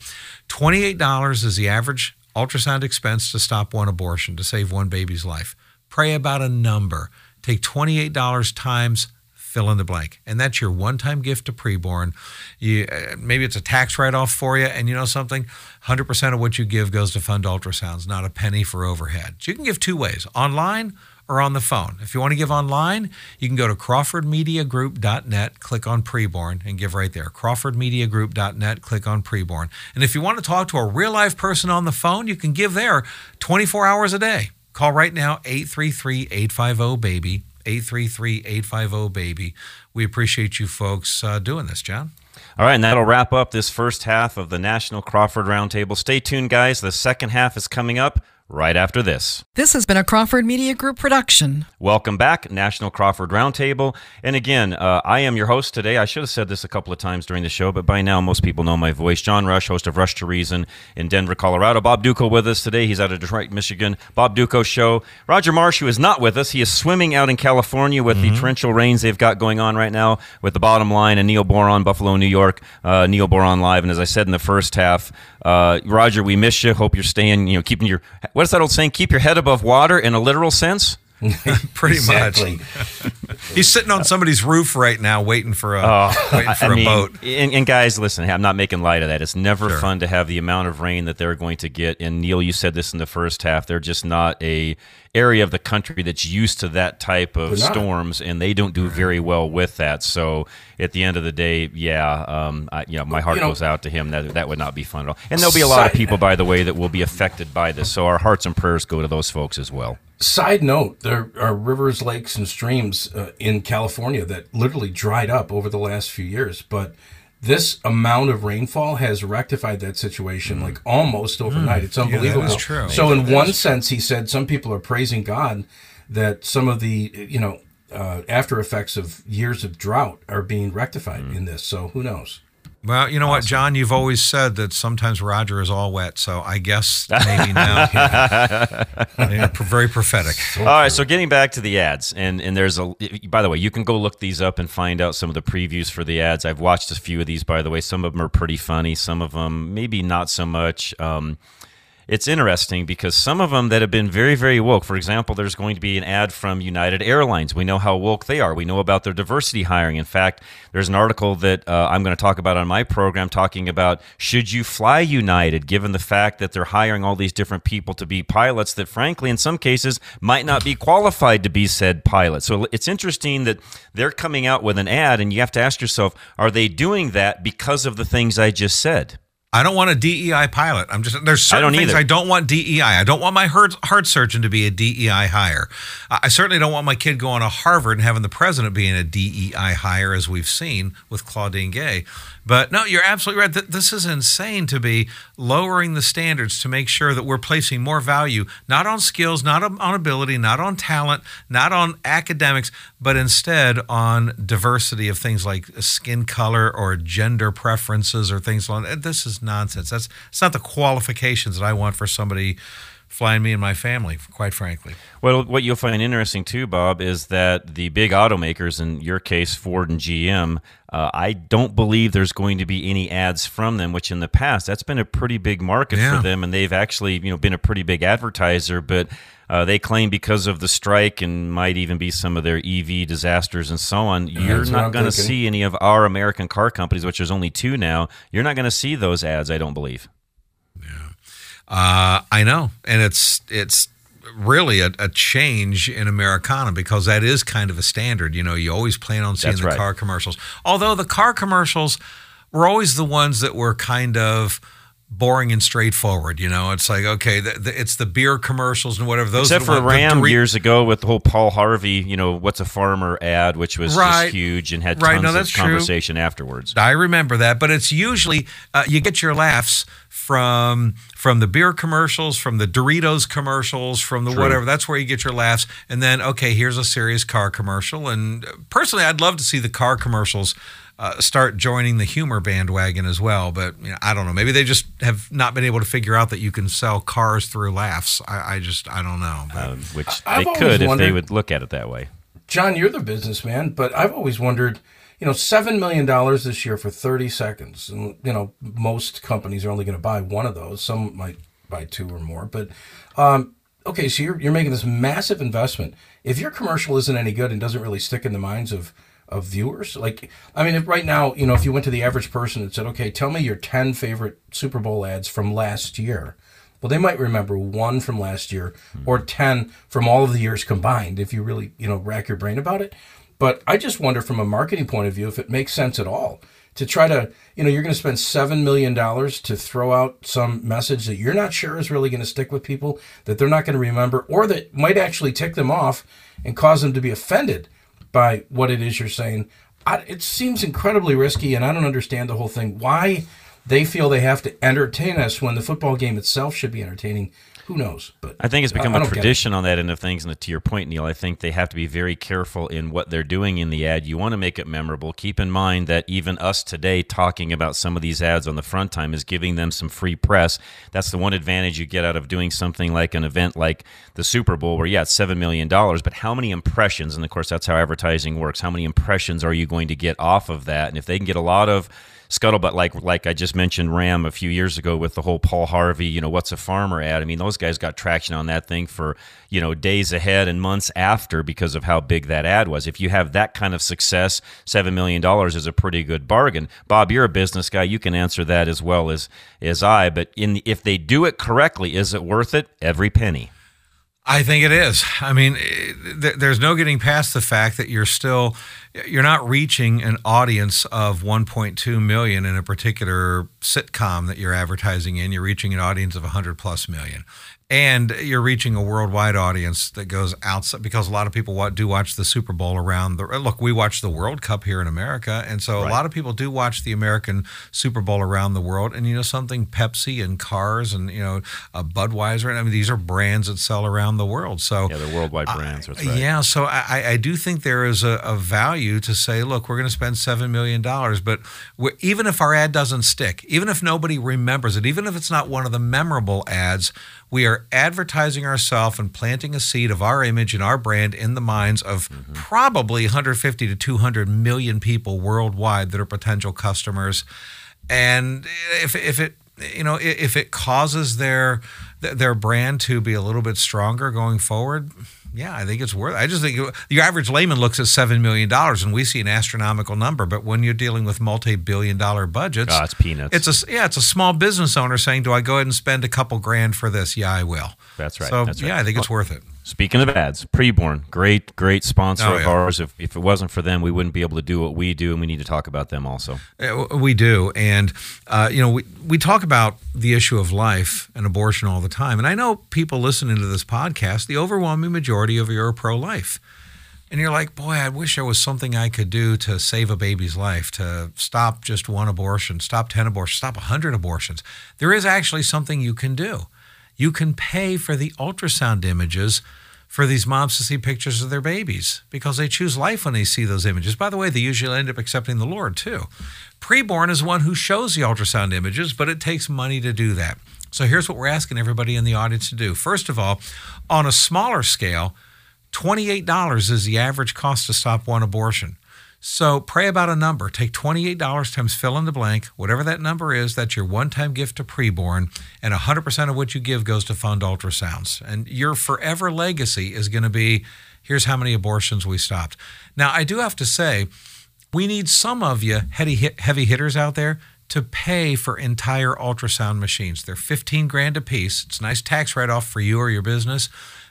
$28 is the average ultrasound expense to stop one abortion, to save one baby's life. Pray about a number. Take $28 times fill in the blank. And that's your one time gift to preborn. You, uh, maybe it's a tax write off for you. And you know something? 100% of what you give goes to fund ultrasounds, not a penny for overhead. So you can give two ways online or on the phone. If you want to give online, you can go to crawfordmediagroup.net, click on preborn, and give right there. crawfordmediagroup.net, click on preborn. And if you want to talk to a real life person on the phone, you can give there 24 hours a day. Call right now 833 850 BABY. 833 850 BABY. We appreciate you folks uh, doing this, John.
All right, and that'll wrap up this first half of the National Crawford Roundtable. Stay tuned, guys. The second half is coming up right after this.
This has been a Crawford Media Group production.
Welcome back, National Crawford Roundtable. And again, uh, I am your host today. I should have said this a couple of times during the show, but by now most people know my voice. John Rush, host of Rush to Reason in Denver, Colorado. Bob Dutko with us today. He's out of Detroit, Michigan. Bob Dutko Show. Roger Marsh, who is not with us, he is swimming out in California with the torrential rains they've got going on right now with the bottom line and Neil Boron, Buffalo, New York. Uh, Neil Boron live. And as I said in the first half, uh, Roger, we miss you. Hope you're staying, you know, keeping your, what is that old saying? Keep your head above water in a literal sense. *laughs*
Pretty much. *laughs* He's sitting on somebody's roof right now, waiting for a oh, waiting for
Oh, I
a
mean,
boat.
And, and guys, listen, I'm not making light of that. It's never
Sure.
fun to have the amount of rain that they're going to get. And Neil, you said this in the first half. They're just not a area of the country that's used to that type of storms, and they don't do very well with that. So at the end of the day, yeah, um, I, you know, my heart
You know-
goes out to him. That that would not be fun at all. And there'll be a lot of people, by the way, that will be affected by this. So our hearts and prayers go to those folks as well.
Side note: There are rivers, lakes, and streams uh, in California that literally dried up over the last few years, but this amount of rainfall has rectified that situation like almost overnight. It's
Mm. that is
unbelievable.
true.
So in one sense, he said some people are praising God that some of the you know uh, after effects of years of drought are being rectified
Mm.
in this. So who knows?
Well, you know what, John? You've always said that sometimes Roger is all wet, so I guess maybe now. *laughs* Yeah, very prophetic.
All right, so getting back to the ads, and and there's a. By the way, you can go look these up and find out some of the previews for the ads. I've watched a few of these. By the way, some of them are pretty funny. Some of them maybe not so much. Um, it's interesting because some of them that have been very, very woke. For example, there's going to be an ad from United Airlines. We know how woke they are. We know about their diversity hiring. In fact, there's an article that uh, I'm going to talk about on my program talking about should you fly United, given the fact that they're hiring all these different people to be pilots that, frankly, in some cases, might not be qualified to be said pilot. So it's interesting that they're coming out with an ad, and you have to ask yourself, are they doing that because of the things I just said?
I don't want a DEI pilot. I'm just there's certain
don't
things
either.
I don't want DEI. I don't want my heart, heart surgeon to be a DEI hire. I I certainly don't want my kid going to Harvard and having the president being a DEI hire, as we've seen with Claudine Gay. But no, you're absolutely right. This is insane to be lowering the standards to make sure that we're placing more value not on skills, not on on ability, not on talent, not on academics, but instead on diversity of things like skin color or gender preferences or things like that. This is nonsense. That's it's not the qualifications that I want for somebody flying me and my family, quite frankly.
Well, what you'll find interesting too, Bob, is that the big automakers, in your case, Ford and GM, uh, I don't believe there's going to be any ads from them. Which in the past, that's been a pretty big market
Yeah.
for them, and they've actually, you know, been a pretty big advertiser. But uh, they claim because of the strike and might even be some of their EV disasters and so on, you're
That's
not going to see any of our American car companies, which there's only two now. You're not going to see those ads. I don't believe.
Uh, I know, and it's it's really a, a change in Americana because that is kind of a standard. You know, you always plan on seeing
That's
the
right.
car commercials. Although the car commercials were always the ones that were kind of boring and straightforward. You know, it's like okay, the, the, it's the beer commercials and whatever. Those
Except for
one-
Ram
Dore-
years ago with the whole Paul Harvey, you know, what's a farmer ad, which was
Right.
just huge and had
Right,
tons
no, that's
of
true.
conversation afterwards.
I remember that, but it's usually uh, you get your laughs from from the beer commercials, from the Doritos commercials, from the
True.
whatever. That's where you get your laughs, and then okay, here's a serious car commercial. And personally, I'd love to see the car commercials. Uh, start joining the humor bandwagon as well, but you know, I don't know. Maybe they just have not been able to figure out that you can sell cars through laughs. I, I just I don't know. But
Um, which
I've
they
always
could if they would look at it that way.
John, you're the businessman, but I've always wondered, you know, seven million dollars this year for thirty seconds, and you know, most companies are only going to buy one of those. Some might buy two or more, but um, okay, so you're you're making this massive investment. If your commercial isn't any good and doesn't really stick in the minds of of viewers, like I mean, if right now, you know, if you went to the average person and said, okay, tell me your ten favorite Super Bowl ads from last year. Well, they might remember one from last year hmm. or 10 from all of the years combined if you really, you know, rack your brain about it. But I just wonder from a marketing point of view if it makes sense at all to try to, you know, you're going to spend $7 million to throw out some message that you're not sure is really going to stick with people, that they're not going to remember, or that might actually tick them off and cause them to be offended by what it is you're saying. I, it seems incredibly risky, and I don't understand the whole thing. Why they feel they have to entertain us when the football game itself should be entertaining? Who knows? But
I think it's become
I
a
it.
tradition on that end of things. And to your point, Neil, I think they have to be very careful in what they're doing in the ad. You want to make it memorable. Keep in mind that even us today talking about some of these ads on the front time is giving them some free press. That's the one advantage you get out of doing something like an event like the Super Bowl, where, yeah, it's $7 million, but how many impressions, and of course, that's how advertising works, how many impressions are you going to get off of that? And if they can get a lot of scuttlebutt like like I just mentioned Ram a few years ago with the whole Paul Harvey, you know, what's a farmer ad? I mean, those guys got traction on that thing for, you know, days ahead and months after because of how big that ad was. If you have that kind of success, 7 million dollars is a pretty good bargain. Bob, you're a business guy, you can answer that as well as as I, but in if they do it correctly, is it worth it? Every penny.
I think it is. I mean, eh, th- there's no getting past the fact that you're still you're not reaching an audience of 1.2 million in a particular sitcom that you're advertising in. You're reaching an audience of 100 plus million and you're reaching a worldwide audience that goes outside because a lot of people do watch the Super Bowl around the look. We watch the World Cup here in America, and so right. a lot of people do watch the American Super Bowl around the world. And you know something, Pepsi and cars and you know uh, Budweiser. And I mean, these are brands that sell around the world. So
yeah, they're worldwide brands. Right.
Yeah, so I, I, do think there is a, a value to say, look, we're going to spend seven million dollars, but even if our ad doesn't stick, even if nobody remembers it, even if it's not one of the memorable ads we are advertising ourselves and planting a seed of our image and our brand in the minds of mm-hmm. probably 150 to 200 million people worldwide that are potential customers. And if, if it you know if it causes their their brand to be a little bit stronger going forward yeah, I think it's worth. It. I just think your average layman looks at seven million dollars, and we see an astronomical number. But when you're dealing with multi-billion-dollar budgets,
oh, it's peanuts.
It's a yeah, it's a small business owner saying, "Do I go ahead and spend a couple grand for this?" Yeah, I will.
That's right.
So
That's right.
yeah, I think it's worth it.
Speaking of ads, Preborn, great, great sponsor oh, yeah. of ours. If, if it wasn't for them, we wouldn't be able to do what we do, and we need to talk about them also.
Uh, we do, and uh, you know, we we talk about the issue of life and abortion all the time, and I know people listening to this podcast, the overwhelming majority of you are pro-life, and you're like, boy, I wish there was something I could do to save a baby's life, to stop just one abortion, stop ten abortions, stop hundred abortions. There is actually something you can do you can pay for the ultrasound images for these moms to see pictures of their babies because they choose life when they see those images. By the way, they usually end up accepting the Lord too. Preborn is one who shows the ultrasound images, but it takes money to do that. So here's what we're asking everybody in the audience to do. First of all, on a smaller scale, $28 is the average cost to stop one abortion. So pray about a number. Take $28 times fill in the blank, whatever that number is, that's your one time gift to preborn, and 100% of what you give goes to fund ultrasounds. And your forever legacy is going to be here's how many abortions we stopped. Now, I do have to say, we need some of you heavy, heavy hitters out there to pay for entire ultrasound machines. They're 15 grand a piece. It's a nice tax write off for you or your business.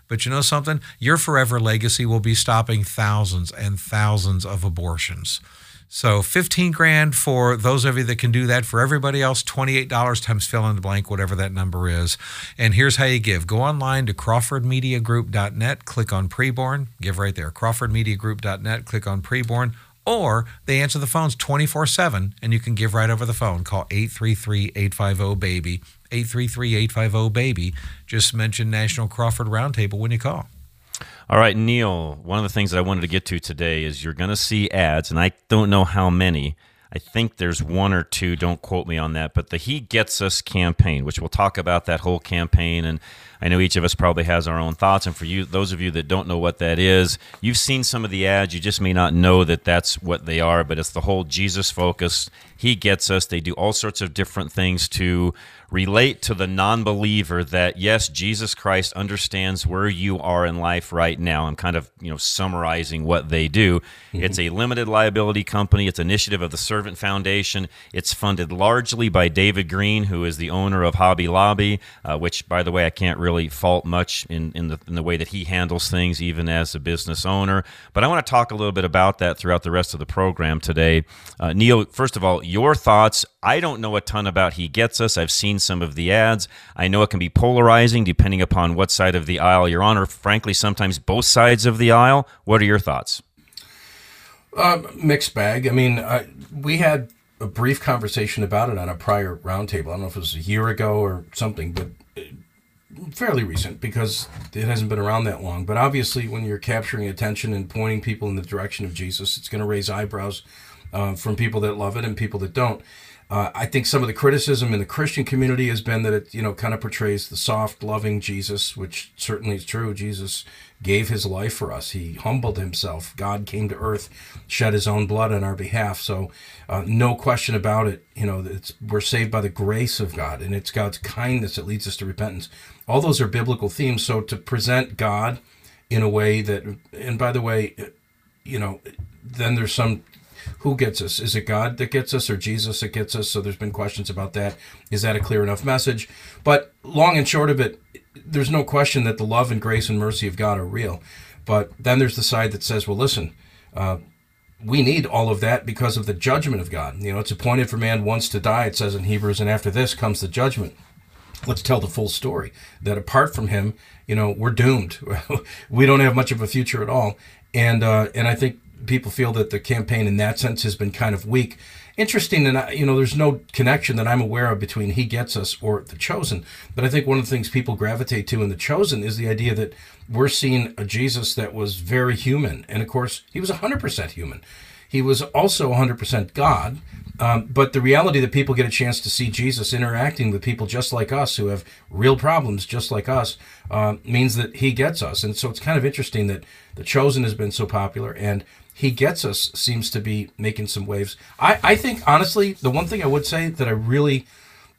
But you know something? Your forever legacy will be stopping thousands and thousands of abortions. So 15 grand for those of you that can do that. For everybody else, $28 times fill in the blank, whatever that number is. And here's how you give. Go online to crawfordmediagroup.net, click on preborn, give right there. crawfordmediagroup.net, click on preborn. Or they answer the phones 24 7 and you can give right over the phone. Call 833 850 BABY. 833-850-BABY. Just mention National Crawford Roundtable when you call.
All right, Neil, one of the things that I wanted to get to today is you're going to see ads, and I don't know how many. I think there's one or two, don't quote me on that, but the He Gets Us campaign, which we'll talk about that whole campaign. And I know each of us probably has our own thoughts. And for you, those of you that don't know what that is, you've seen some of the ads. You just may not know that that's what they are, but it's the whole Jesus focus. He Gets Us. They do all sorts of different things to relate to the non believer that, yes, Jesus Christ understands where you are in life right now. I'm kind of, you know, summarizing what they do. Mm-hmm. It's a limited liability company, it's an initiative of the Servant Foundation. It's funded largely by David Green, who is the owner of Hobby Lobby, uh, which, by the way, I can't really fault much in, in, the, in the way that he handles things, even as a business owner. But I want to talk a little bit about that throughout the rest of the program today. Uh, Neil, first of all, your thoughts. I don't know a ton about He Gets Us. I've seen some of the ads. I know it can be polarizing depending upon what side of the aisle you're on, or frankly, sometimes both sides of the aisle. What are your thoughts?
Uh, mixed bag. I mean, uh, we had a brief conversation about it on a prior roundtable. I don't know if it was a year ago or something, but uh, fairly recent because it hasn't been around that long. But obviously, when you're capturing attention and pointing people in the direction of Jesus, it's going to raise eyebrows uh, from people that love it and people that don't. Uh, I think some of the criticism in the Christian community has been that it, you know, kind of portrays the soft, loving Jesus, which certainly is true. Jesus gave his life for us. He humbled himself. God came to earth, shed his own blood on our behalf. So, uh, no question about it. You know, we're saved by the grace of God, and it's God's kindness that leads us to repentance. All those are biblical themes. So, to present God in a way that, and by the way, you know, then there's some who gets us? Is it God that gets us or Jesus that gets us? So there's been questions about that. Is that a clear enough message? But long and short of it, there's no question that the love and grace and mercy of God are real. But then there's the side that says, well, listen, uh, we need all of that because of the judgment of God. You know, it's appointed for man once to die, it says in Hebrews, and after this comes the judgment. Let's tell the full story that apart from him, you know, we're doomed. *laughs* we don't have much of a future at all. And, uh, and I think people feel that the campaign in that sense has been kind of weak. Interesting and you know there's no connection that i'm aware of between he gets us or the chosen. But i think one of the things people gravitate to in the chosen is the idea that we're seeing a jesus that was very human. And of course he was 100% human. He was also 100% god. Um, but the reality that people get a chance to see jesus interacting with people just like us who have real problems just like us uh, means that he gets us. And so it's kind of interesting that the chosen has been so popular and he gets us seems to be making some waves. I, I think honestly, the one thing I would say that I really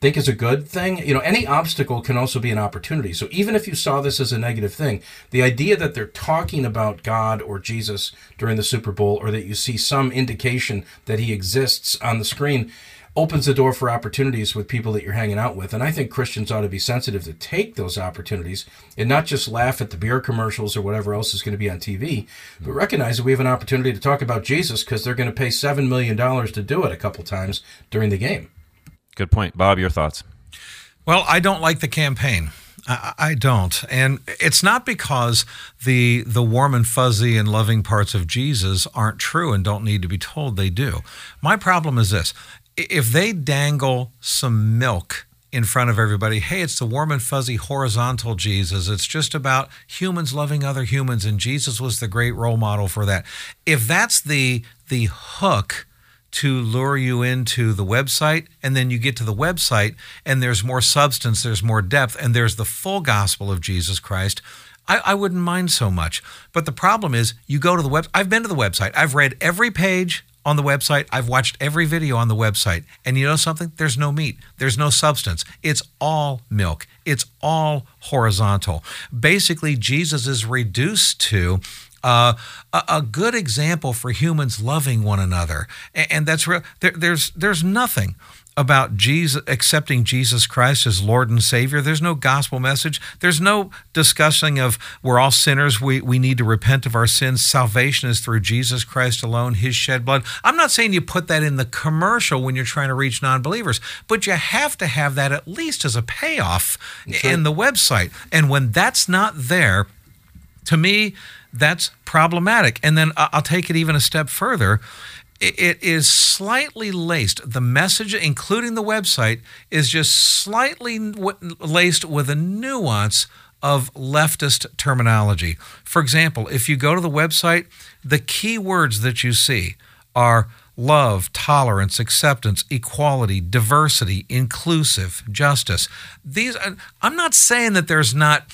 think is a good thing, you know, any obstacle can also be an opportunity. So even if you saw this as a negative thing, the idea that they're talking about God or Jesus during the Super Bowl or that you see some indication that he exists on the screen opens the door for opportunities with people that you're hanging out with. And I think Christians ought to be sensitive to take those opportunities and not just laugh at the beer commercials or whatever else is going to be on TV, but recognize that we have an opportunity to talk about Jesus because they're going to pay $7 million to do it a couple times during the game.
Good point. Bob, your thoughts?
Well, I don't like the campaign. I, don't, and it's not because the the warm and fuzzy and loving parts of Jesus aren't true and don't need to be told. They do. My problem is this: if they dangle some milk in front of everybody, hey, it's the warm and fuzzy horizontal Jesus. It's just about humans loving other humans, and Jesus was the great role model for that. If that's the the hook to lure you into the website, and then you get to the website and there's more substance, there's more depth, and there's the full gospel of Jesus Christ. I, I wouldn't mind so much. But the problem is, you go to the web. I've been to the website. I've read every page on the website. I've watched every video on the website. And you know something? There's no meat, there's no substance. It's all milk, it's all horizontal. Basically, Jesus is reduced to uh, a, good example for humans loving one another, and, and that's real. There, there's there's nothing about Jesus accepting Jesus Christ as Lord and Savior. There's no gospel message. There's no discussing of we're all sinners. We we need to repent of our sins. Salvation is through Jesus Christ alone, his shed blood. I'm not saying you put that in the commercial when you're trying to reach non-believers, but you have to have that at least as a payoff in the website. And when that's not there, to me, that's problematic. And then I'll take it even a step further it is slightly laced. The message, including the website, is just slightly laced with a nuance of leftist terminology. For example, if you go to the website, the key words that you see are love, tolerance, acceptance, equality, diversity, inclusive, justice. These I'm not saying that there's not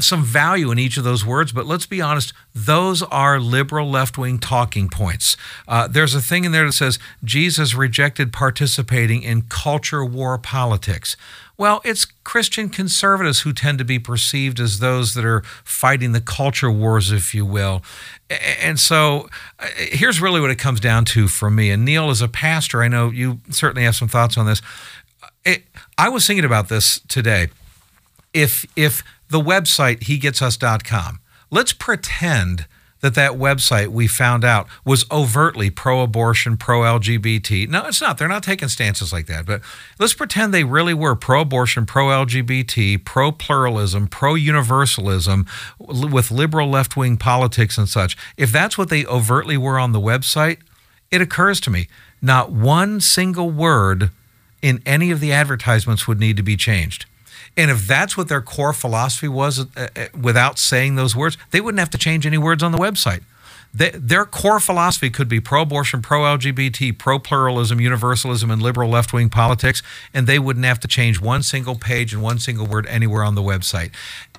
some value in each of those words, but let's be honest, those are liberal left wing talking points. Uh, there's a thing in there that says Jesus rejected participating in culture war politics. Well, it's Christian conservatives who tend to be perceived as those that are fighting the culture wars, if you will. And so uh, here's really what it comes down to for me. And Neil, as a pastor, I know you certainly have some thoughts on this. It, I was thinking about this today. If, if the website hegetsus.com. Let's pretend that that website we found out was overtly pro-abortion, pro-LGBT. No, it's not. They're not taking stances like that. But let's pretend they really were pro-abortion, pro-LGBT, pro-pluralism, pro-universalism with liberal left-wing politics and such. If that's what they overtly were on the website, it occurs to me not one single word in any of the advertisements would need to be changed. And if that's what their core philosophy was uh, uh, without saying those words, they wouldn't have to change any words on the website. They, their core philosophy could be pro abortion, pro LGBT, pro pluralism, universalism, and liberal left wing politics, and they wouldn't have to change one single page and one single word anywhere on the website.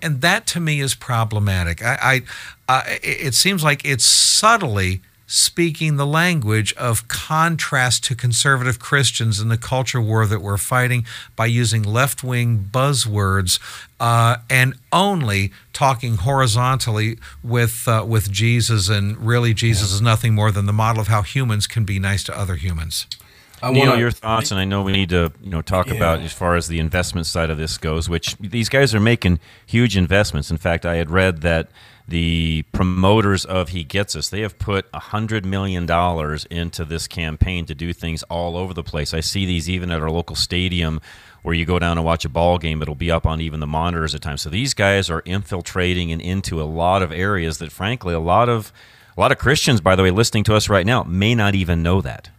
And that to me is problematic. I, I uh, it seems like it's subtly speaking the language of contrast to conservative Christians in the culture war that we're fighting by using left wing buzzwords uh, and only talking horizontally with uh, with Jesus. And really, Jesus yeah. is nothing more than the model of how humans can be nice to other humans.
I
Neil,
wanna-
your thoughts, and I know we need to, you know, talk about as far as the investment side of this goes. Which these guys are making huge investments. In fact, I had read that the promoters of He Gets Us they have put a hundred million dollars into this campaign to do things all over the place. I see these even at our local stadium. Where you go down and watch a ball game, it'll be up on even the monitors at times. So these guys are infiltrating and into a lot of areas that, frankly, a lot of a lot of Christians, by the way, listening to us right now, may not even know that.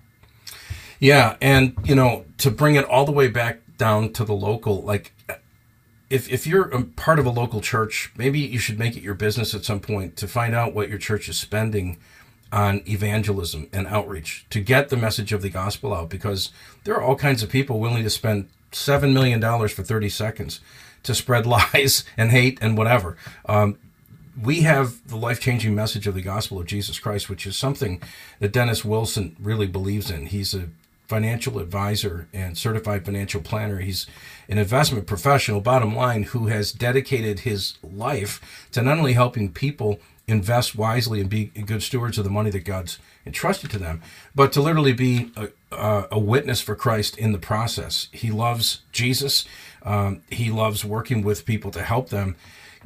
Yeah, and you know, to bring it all the way back down to the local, like if if you're a part of a local church, maybe you should make it your business at some point to find out what your church is spending on evangelism and outreach to get the message of the gospel out because there are all kinds of people willing to spend 7 million dollars for 30 seconds to spread *laughs* lies and hate and whatever. Um, we have the life changing message of the gospel of Jesus Christ, which is something that Dennis Wilson really believes in. He's a financial advisor and certified financial planner. He's an investment professional, bottom line, who has dedicated his life to not only helping people invest wisely and be good stewards of the money that God's entrusted to them, but to literally be a, a, witness for Christ in the process. He loves Jesus. Um, he loves working with people to help them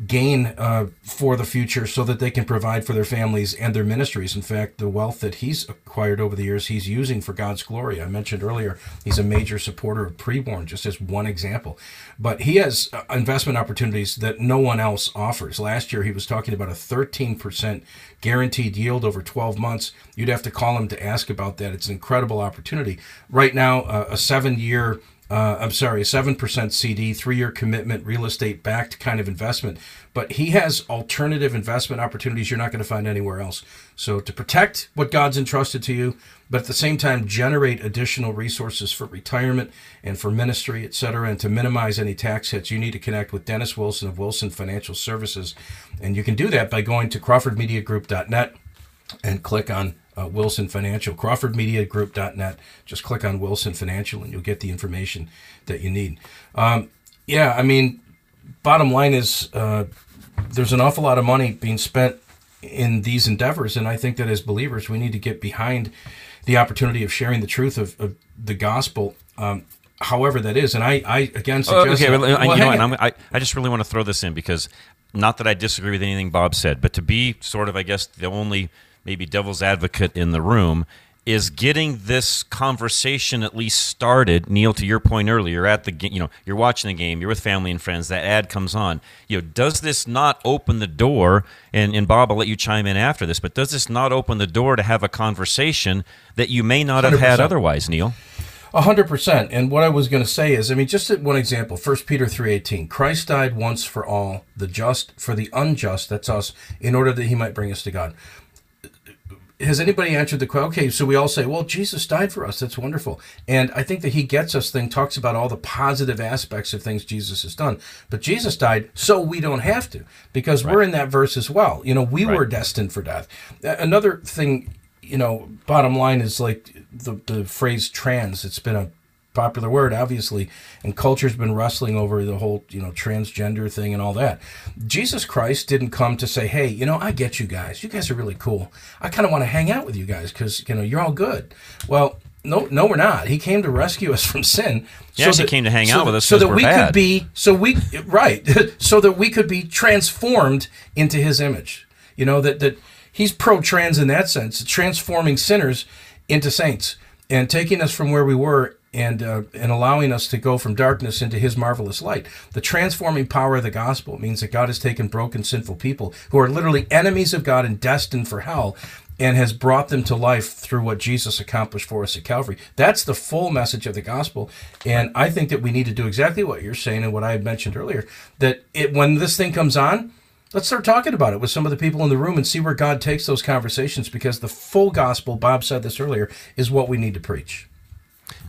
gain uh, for the future so that they can provide for their families and their ministries. In fact, the wealth that he's acquired over the years, he's using for God's glory. I mentioned earlier, he's a major supporter of preborn, just as one example. But he has uh, investment opportunities that no one else offers. Last year, he was talking about a 13% guaranteed yield over 12 months. You'd have to call him to ask about that. It's an incredible opportunity. Right now, uh, a seven year uh, I'm sorry, a 7% CD, three year commitment, real estate backed kind of investment. But he has alternative investment opportunities you're not going to find anywhere else. So, to protect what God's entrusted to you, but at the same time, generate additional resources for retirement and for ministry, et cetera, and to minimize any tax hits, you need to connect with Dennis Wilson of Wilson Financial Services. And you can do that by going to CrawfordMediaGroup.net and click on uh, Wilson Financial, CrawfordMediaGroup.net. Just click on Wilson Financial and you'll get the information that you need. Um, yeah, I mean, bottom line is uh, there's an awful lot of money being spent in these endeavors, and I think that as believers, we need to get behind the opportunity of sharing the truth of, of the gospel. Um, however that is and i, I again
Oh,
suggest
okay, well,
well,
you know what? I'm, I, I just really want to throw this in because not that I disagree with anything Bob said, but to be sort of, I guess, the only maybe devil's advocate in the room is getting this conversation at least started. Neil, to your point earlier, you're at the you know you're watching the game, you're with family and friends. That ad comes on. You know, does this not open the door? And and Bob, I'll let you chime in after this, but does this not open the door to have a conversation that you may not have had otherwise, Neil?
A hundred percent. And what I was going to say is, I mean, just one example. First Peter three eighteen. Christ died once for all, the just for the unjust. That's us, in order that He might bring us to God. Has anybody answered the question? Okay, so we all say, "Well, Jesus died for us. That's wonderful." And I think that He gets us thing talks about all the positive aspects of things Jesus has done. But Jesus died so we don't have to, because we're in that verse as well. You know, we were destined for death. Another thing you know, bottom line is like the, the phrase trans. It's been a popular word, obviously, and culture's been wrestling over the whole, you know, transgender thing and all that. Jesus Christ didn't come to say, hey, you know, I get you guys. You guys are really cool. I kind of want to hang out with you guys because, you know, you're all good. Well, no, no, we're not. He came to rescue us *laughs* from sin.
He actually came to hang out with us
so that we
bad.
could be, so we, right, *laughs* so that we could be transformed into His image. You know that that He's pro-trans in that sense, transforming sinners into saints and taking us from where we were and uh, and allowing us to go from darkness into His marvelous light. The transforming power of the gospel means that God has taken broken, sinful people who are literally enemies of God and destined for hell, and has brought them to life through what Jesus accomplished for us at Calvary. That's the full message of the gospel, and I think that we need to do exactly what you're saying and what I had mentioned earlier. That it when this thing comes on. Let's start talking about it with some of the people in the room and see where God takes those conversations because the full gospel, Bob said this earlier, is what we need to preach.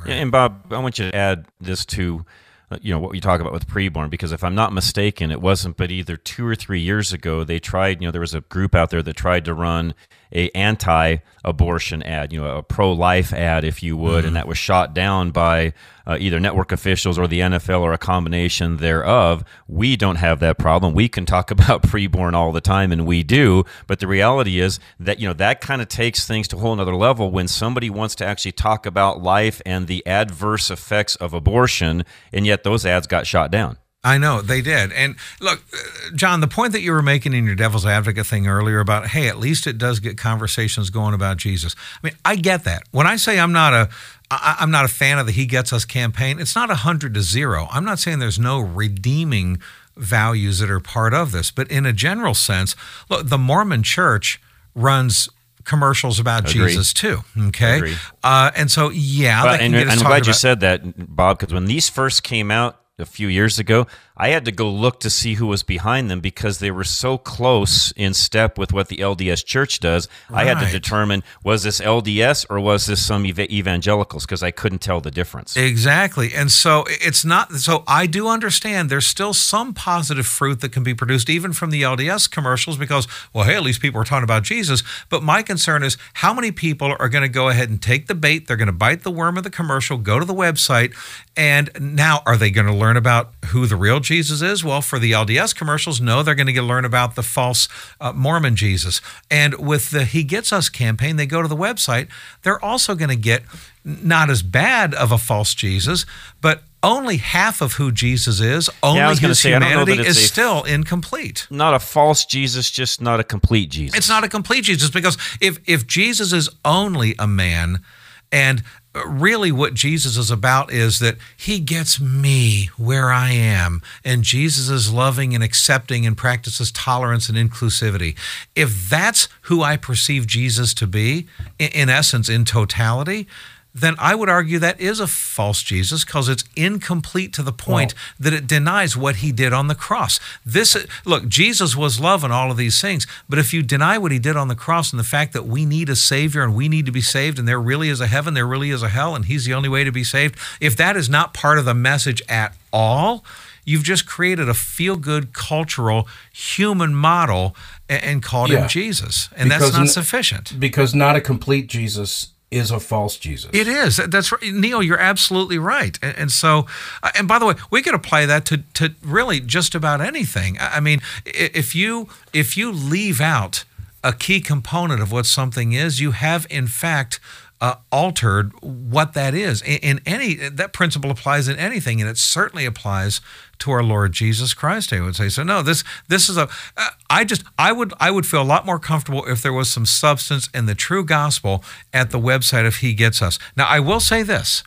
Yeah, and Bob, I want you to add this to uh, you know what you talk about with preborn because if I'm not mistaken, it wasn't but either two or three years ago they tried. You know, there was a group out there that tried to run a anti-abortion ad, you know, a pro-life ad, if you would, and that was shot down by uh, either network officials or the NFL or a combination thereof. We don't have that problem. We can talk *laughs* about preborn all the time, and we do. But the reality is that you know that kind of takes things to a whole another level when somebody wants to actually talk about life and the adverse effects of abortion, and yet those ads got shot down.
I know they did. And look, uh, John, the point that you were making in your devil's advocate thing earlier about, hey, at least it does get conversations going about Jesus. I mean, I get that. When I say I'm not a I, am not a fan of the He Gets Us campaign, it's not a hundred to zero. I'm not saying there's no redeeming values that are part of this, but in a general sense, look, the Mormon Church runs commercials about
Agreed.
Jesus too. Okay, uh, and so yeah,
Well, and, and I'm glad you said that, Bob, because when these first came out a few years ago, I had to go look to see who was behind them because they were so close in step with what the LDS Church does. I had to determine was this LDS or was this some eva- evangelicals because I couldn't tell the difference.
Exactly. And so it's not, so I do understand there's still some positive fruit that can be produced even from the LDS commercials because, well, hey, at least people are talking about Jesus. But my concern is how many people are going to go ahead and take the bait? They're going to bite the worm of the commercial, go to the website, and now are they going to learn about who the real Jesus is? Well, for the LDS commercials, no, they're going to get learn about the false uh, Mormon Jesus. And with the He Gets Us campaign, they go to the website, they're also going to get not as bad of a false Jesus, but only half of who Jesus is, only
I
his
say, I don't know
humanity is
a-
still incomplete.
Not a false Jesus, just not a complete Jesus.
It's not a complete Jesus because if if Jesus is only a man and really what Jesus is about is that he gets me where I am and Jesus is loving and accepting and practices tolerance and inclusivity. If that's who I perceive Jesus to be in, essence in totality, then I would argue that is a false Jesus because it's incomplete to the point that it denies what he did on the cross. This look, Jesus was love and all of these things, but if you deny what he did on the cross and the fact that we need a savior and we need to be saved and there really is a heaven, there really is a hell and he's the only way to be saved, if that is not part of the message at all, you've just created a feel-good cultural human model and, called
Yeah.
him Jesus. And that's not
n-
sufficient.
because not a complete Jesus is a false Jesus.
It is. That's right. Neil, you're absolutely right. And, and so, uh, and by the way, we could apply that to, to really just about anything. I I mean, if you if you leave out a key component of what something is, you have in fact uh, altered what that is. In, in any that principle applies in anything, and it certainly applies to our Lord Jesus Christ. I would say so. No, this this is a. Uh, I just I would I would feel a lot more comfortable if there was some substance in the true gospel at the website if He gets us. Now I will say this: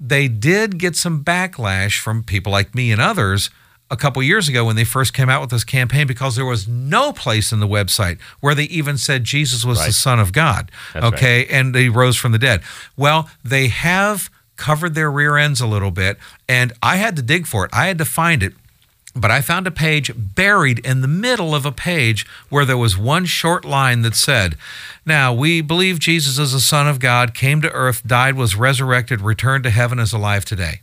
they did get some backlash from people like me and others a couple years ago when they first came out with this campaign because there was no place in the website where they even said Jesus was the Son of God.
That's right.
okay, and he rose from the dead. Well, they have covered their rear ends a little bit, and I had to dig for it. I had to find it. But I found a page buried in the middle of a page where there was one short line that said, Now we believe Jesus is the Son of God, came to earth, died, was resurrected, returned to heaven, is alive today.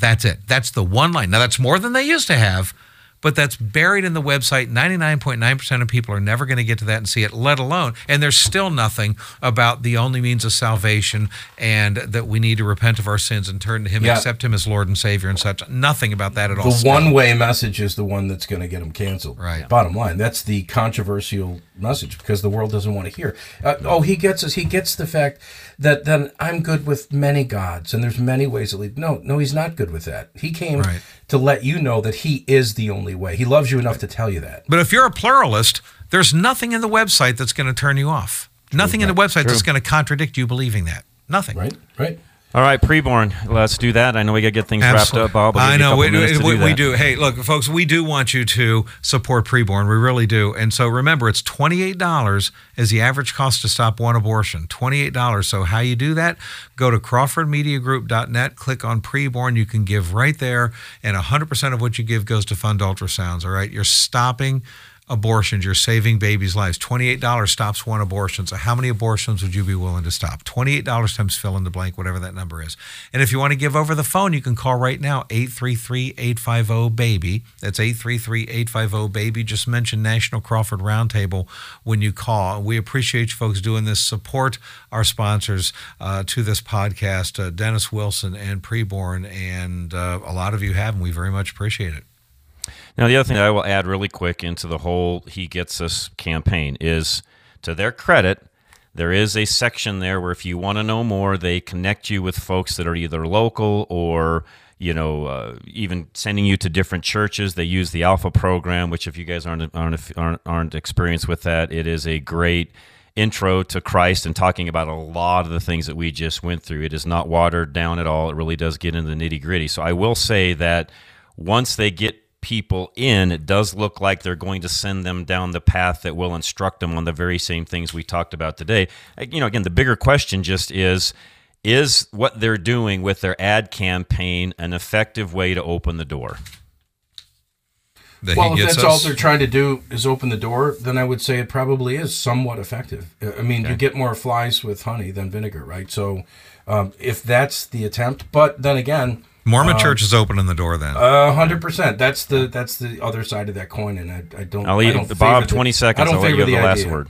That's it. That's the one line. Now, that's more than they used to have, but that's buried in the website. 99.9% of people are never going to get to that and see it, let alone, and there's still nothing about the only means of salvation and that we need to repent of our sins and turn to Him,
Yeah.
accept Him as Lord and Savior and such. Nothing about that at all.
the one way message is the one that's going to get them canceled.
Right.
Bottom line, that's the controversial message because the world doesn't want to hear. Uh, oh, he gets us. He gets the fact that then I'm good with many gods and there's many ways to lead. No, no, he's not good with that. He came
Right.
To let you know that he is the only way. He loves you enough to tell you that.
But if you're a pluralist, there's nothing in the website that's going to turn you off. Nothing in the website that's going to contradict you believing that. Nothing.
Right. Right.
All right, preborn. Let's do that. I know we got to get things
Absolutely.
wrapped up, Bob. I'll
I know we,
do
we do. Hey, look, folks, we do want you to support preborn. We really do. And so remember, it's twenty eight dollars is the average cost to stop one abortion. Twenty eight dollars. So how you do that? Go to CrawfordMediaGroup.net. Click on preborn. You can give right there, and hundred percent of what you give goes to fund ultrasounds. All right, you're stopping abortions, you're saving babies' lives. $28 stops one abortion. So, how many abortions would you be willing to stop? $28 times fill in the blank, whatever that number is. And if you want to give over the phone, you can call right now 833 850 BABY. That's 833 850 BABY. Just mention National Crawford Roundtable when you call. We appreciate you folks doing this. Support our sponsors uh, to this podcast, uh, Dennis Wilson and Preborn. And uh, a lot of you have, and we very much appreciate it.
Now, the other thing that I will add really quick into the whole He Gets Us campaign is to their credit, there is a section there where if you want to know more, they connect you with folks that are either local or you know, uh, even sending you to different churches. They use the Alpha program, which, if you guys aren't aren't aren't, aren't experienced with that, it is a great intro to Christ and talking about a lot of the things that we just went through. It is not watered down at all. It really does get into the nitty gritty. So I will say that once they get people in, it does look like they're going to send them down the path that will instruct them on the very same things we talked about today. You know, again, the bigger question just is is what they're doing with their ad campaign an effective way to open the door?
That well, if that's us. all they're trying to do is open the door, then I would say it probably is somewhat effective. I mean, okay. you get more flies with honey than vinegar, right? So, um, if that's the attempt, but then again,
Mormon um, church is opening the door then.
hundred percent. That's the that's the other side of that coin, and I, I don't.
I'll leave
I don't
Bob twenty seconds. I don't I'll let you the, the last word.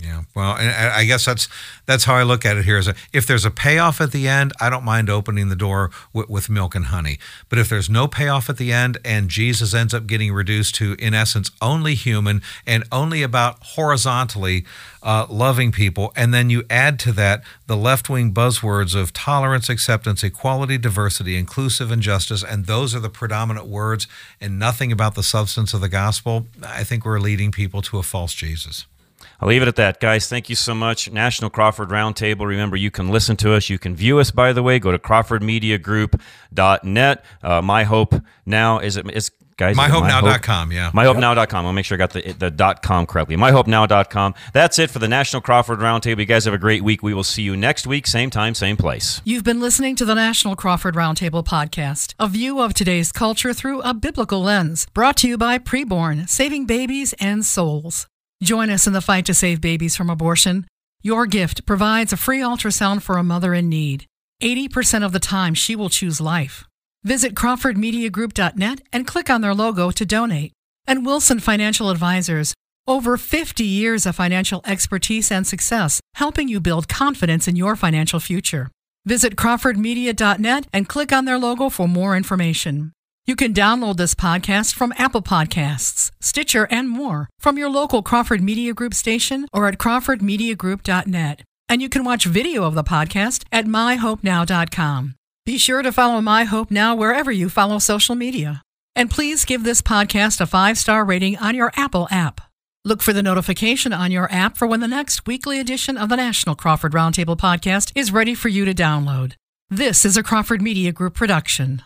Yeah, well, and I guess that's that's how I look at it here. Is if there's a payoff at the end, I don't mind opening the door with, with, milk and honey. But if there's no payoff at the end, and Jesus ends up getting reduced to, in essence, only human and only about horizontally uh, loving people, and then you add to that the left wing buzzwords of tolerance, acceptance, equality, diversity, inclusive, and justice, and those are the predominant words, and nothing about the substance of the gospel. I think we're leading people to a false Jesus.
I'll leave it at that, guys. Thank you so much. National Crawford Roundtable. Remember, you can listen to us. You can view us, by the way. Go to crawfordmediagroup.net. Uh, my hope now is it is guys.
MyHopeNow.com, yeah.
MyHopeNow.com. I'll make sure I got the, the dot com correctly. MyHopeNow.com. That's it for the National Crawford Roundtable. You guys have a great week. We will see you next week, same time, same place.
You've been listening to the National Crawford Roundtable podcast, a view of today's culture through a biblical lens, brought to you by Preborn, saving babies and souls. Join us in the fight to save babies from abortion. Your gift provides a free ultrasound for a mother in need. 80% of the time, she will choose life. Visit CrawfordMediaGroup.net and click on their logo to donate. And Wilson Financial Advisors, over 50 years of financial expertise and success, helping you build confidence in your financial future. Visit CrawfordMedia.net and click on their logo for more information. You can download this podcast from Apple Podcasts, Stitcher, and more from your local Crawford Media Group station or at crawfordmediagroup.net. And you can watch video of the podcast at myhopenow.com. Be sure to follow My Hope Now wherever you follow social media. And please give this podcast a five star rating on your Apple app. Look for the notification on your app for when the next weekly edition of the National Crawford Roundtable podcast is ready for you to download. This is a Crawford Media Group production.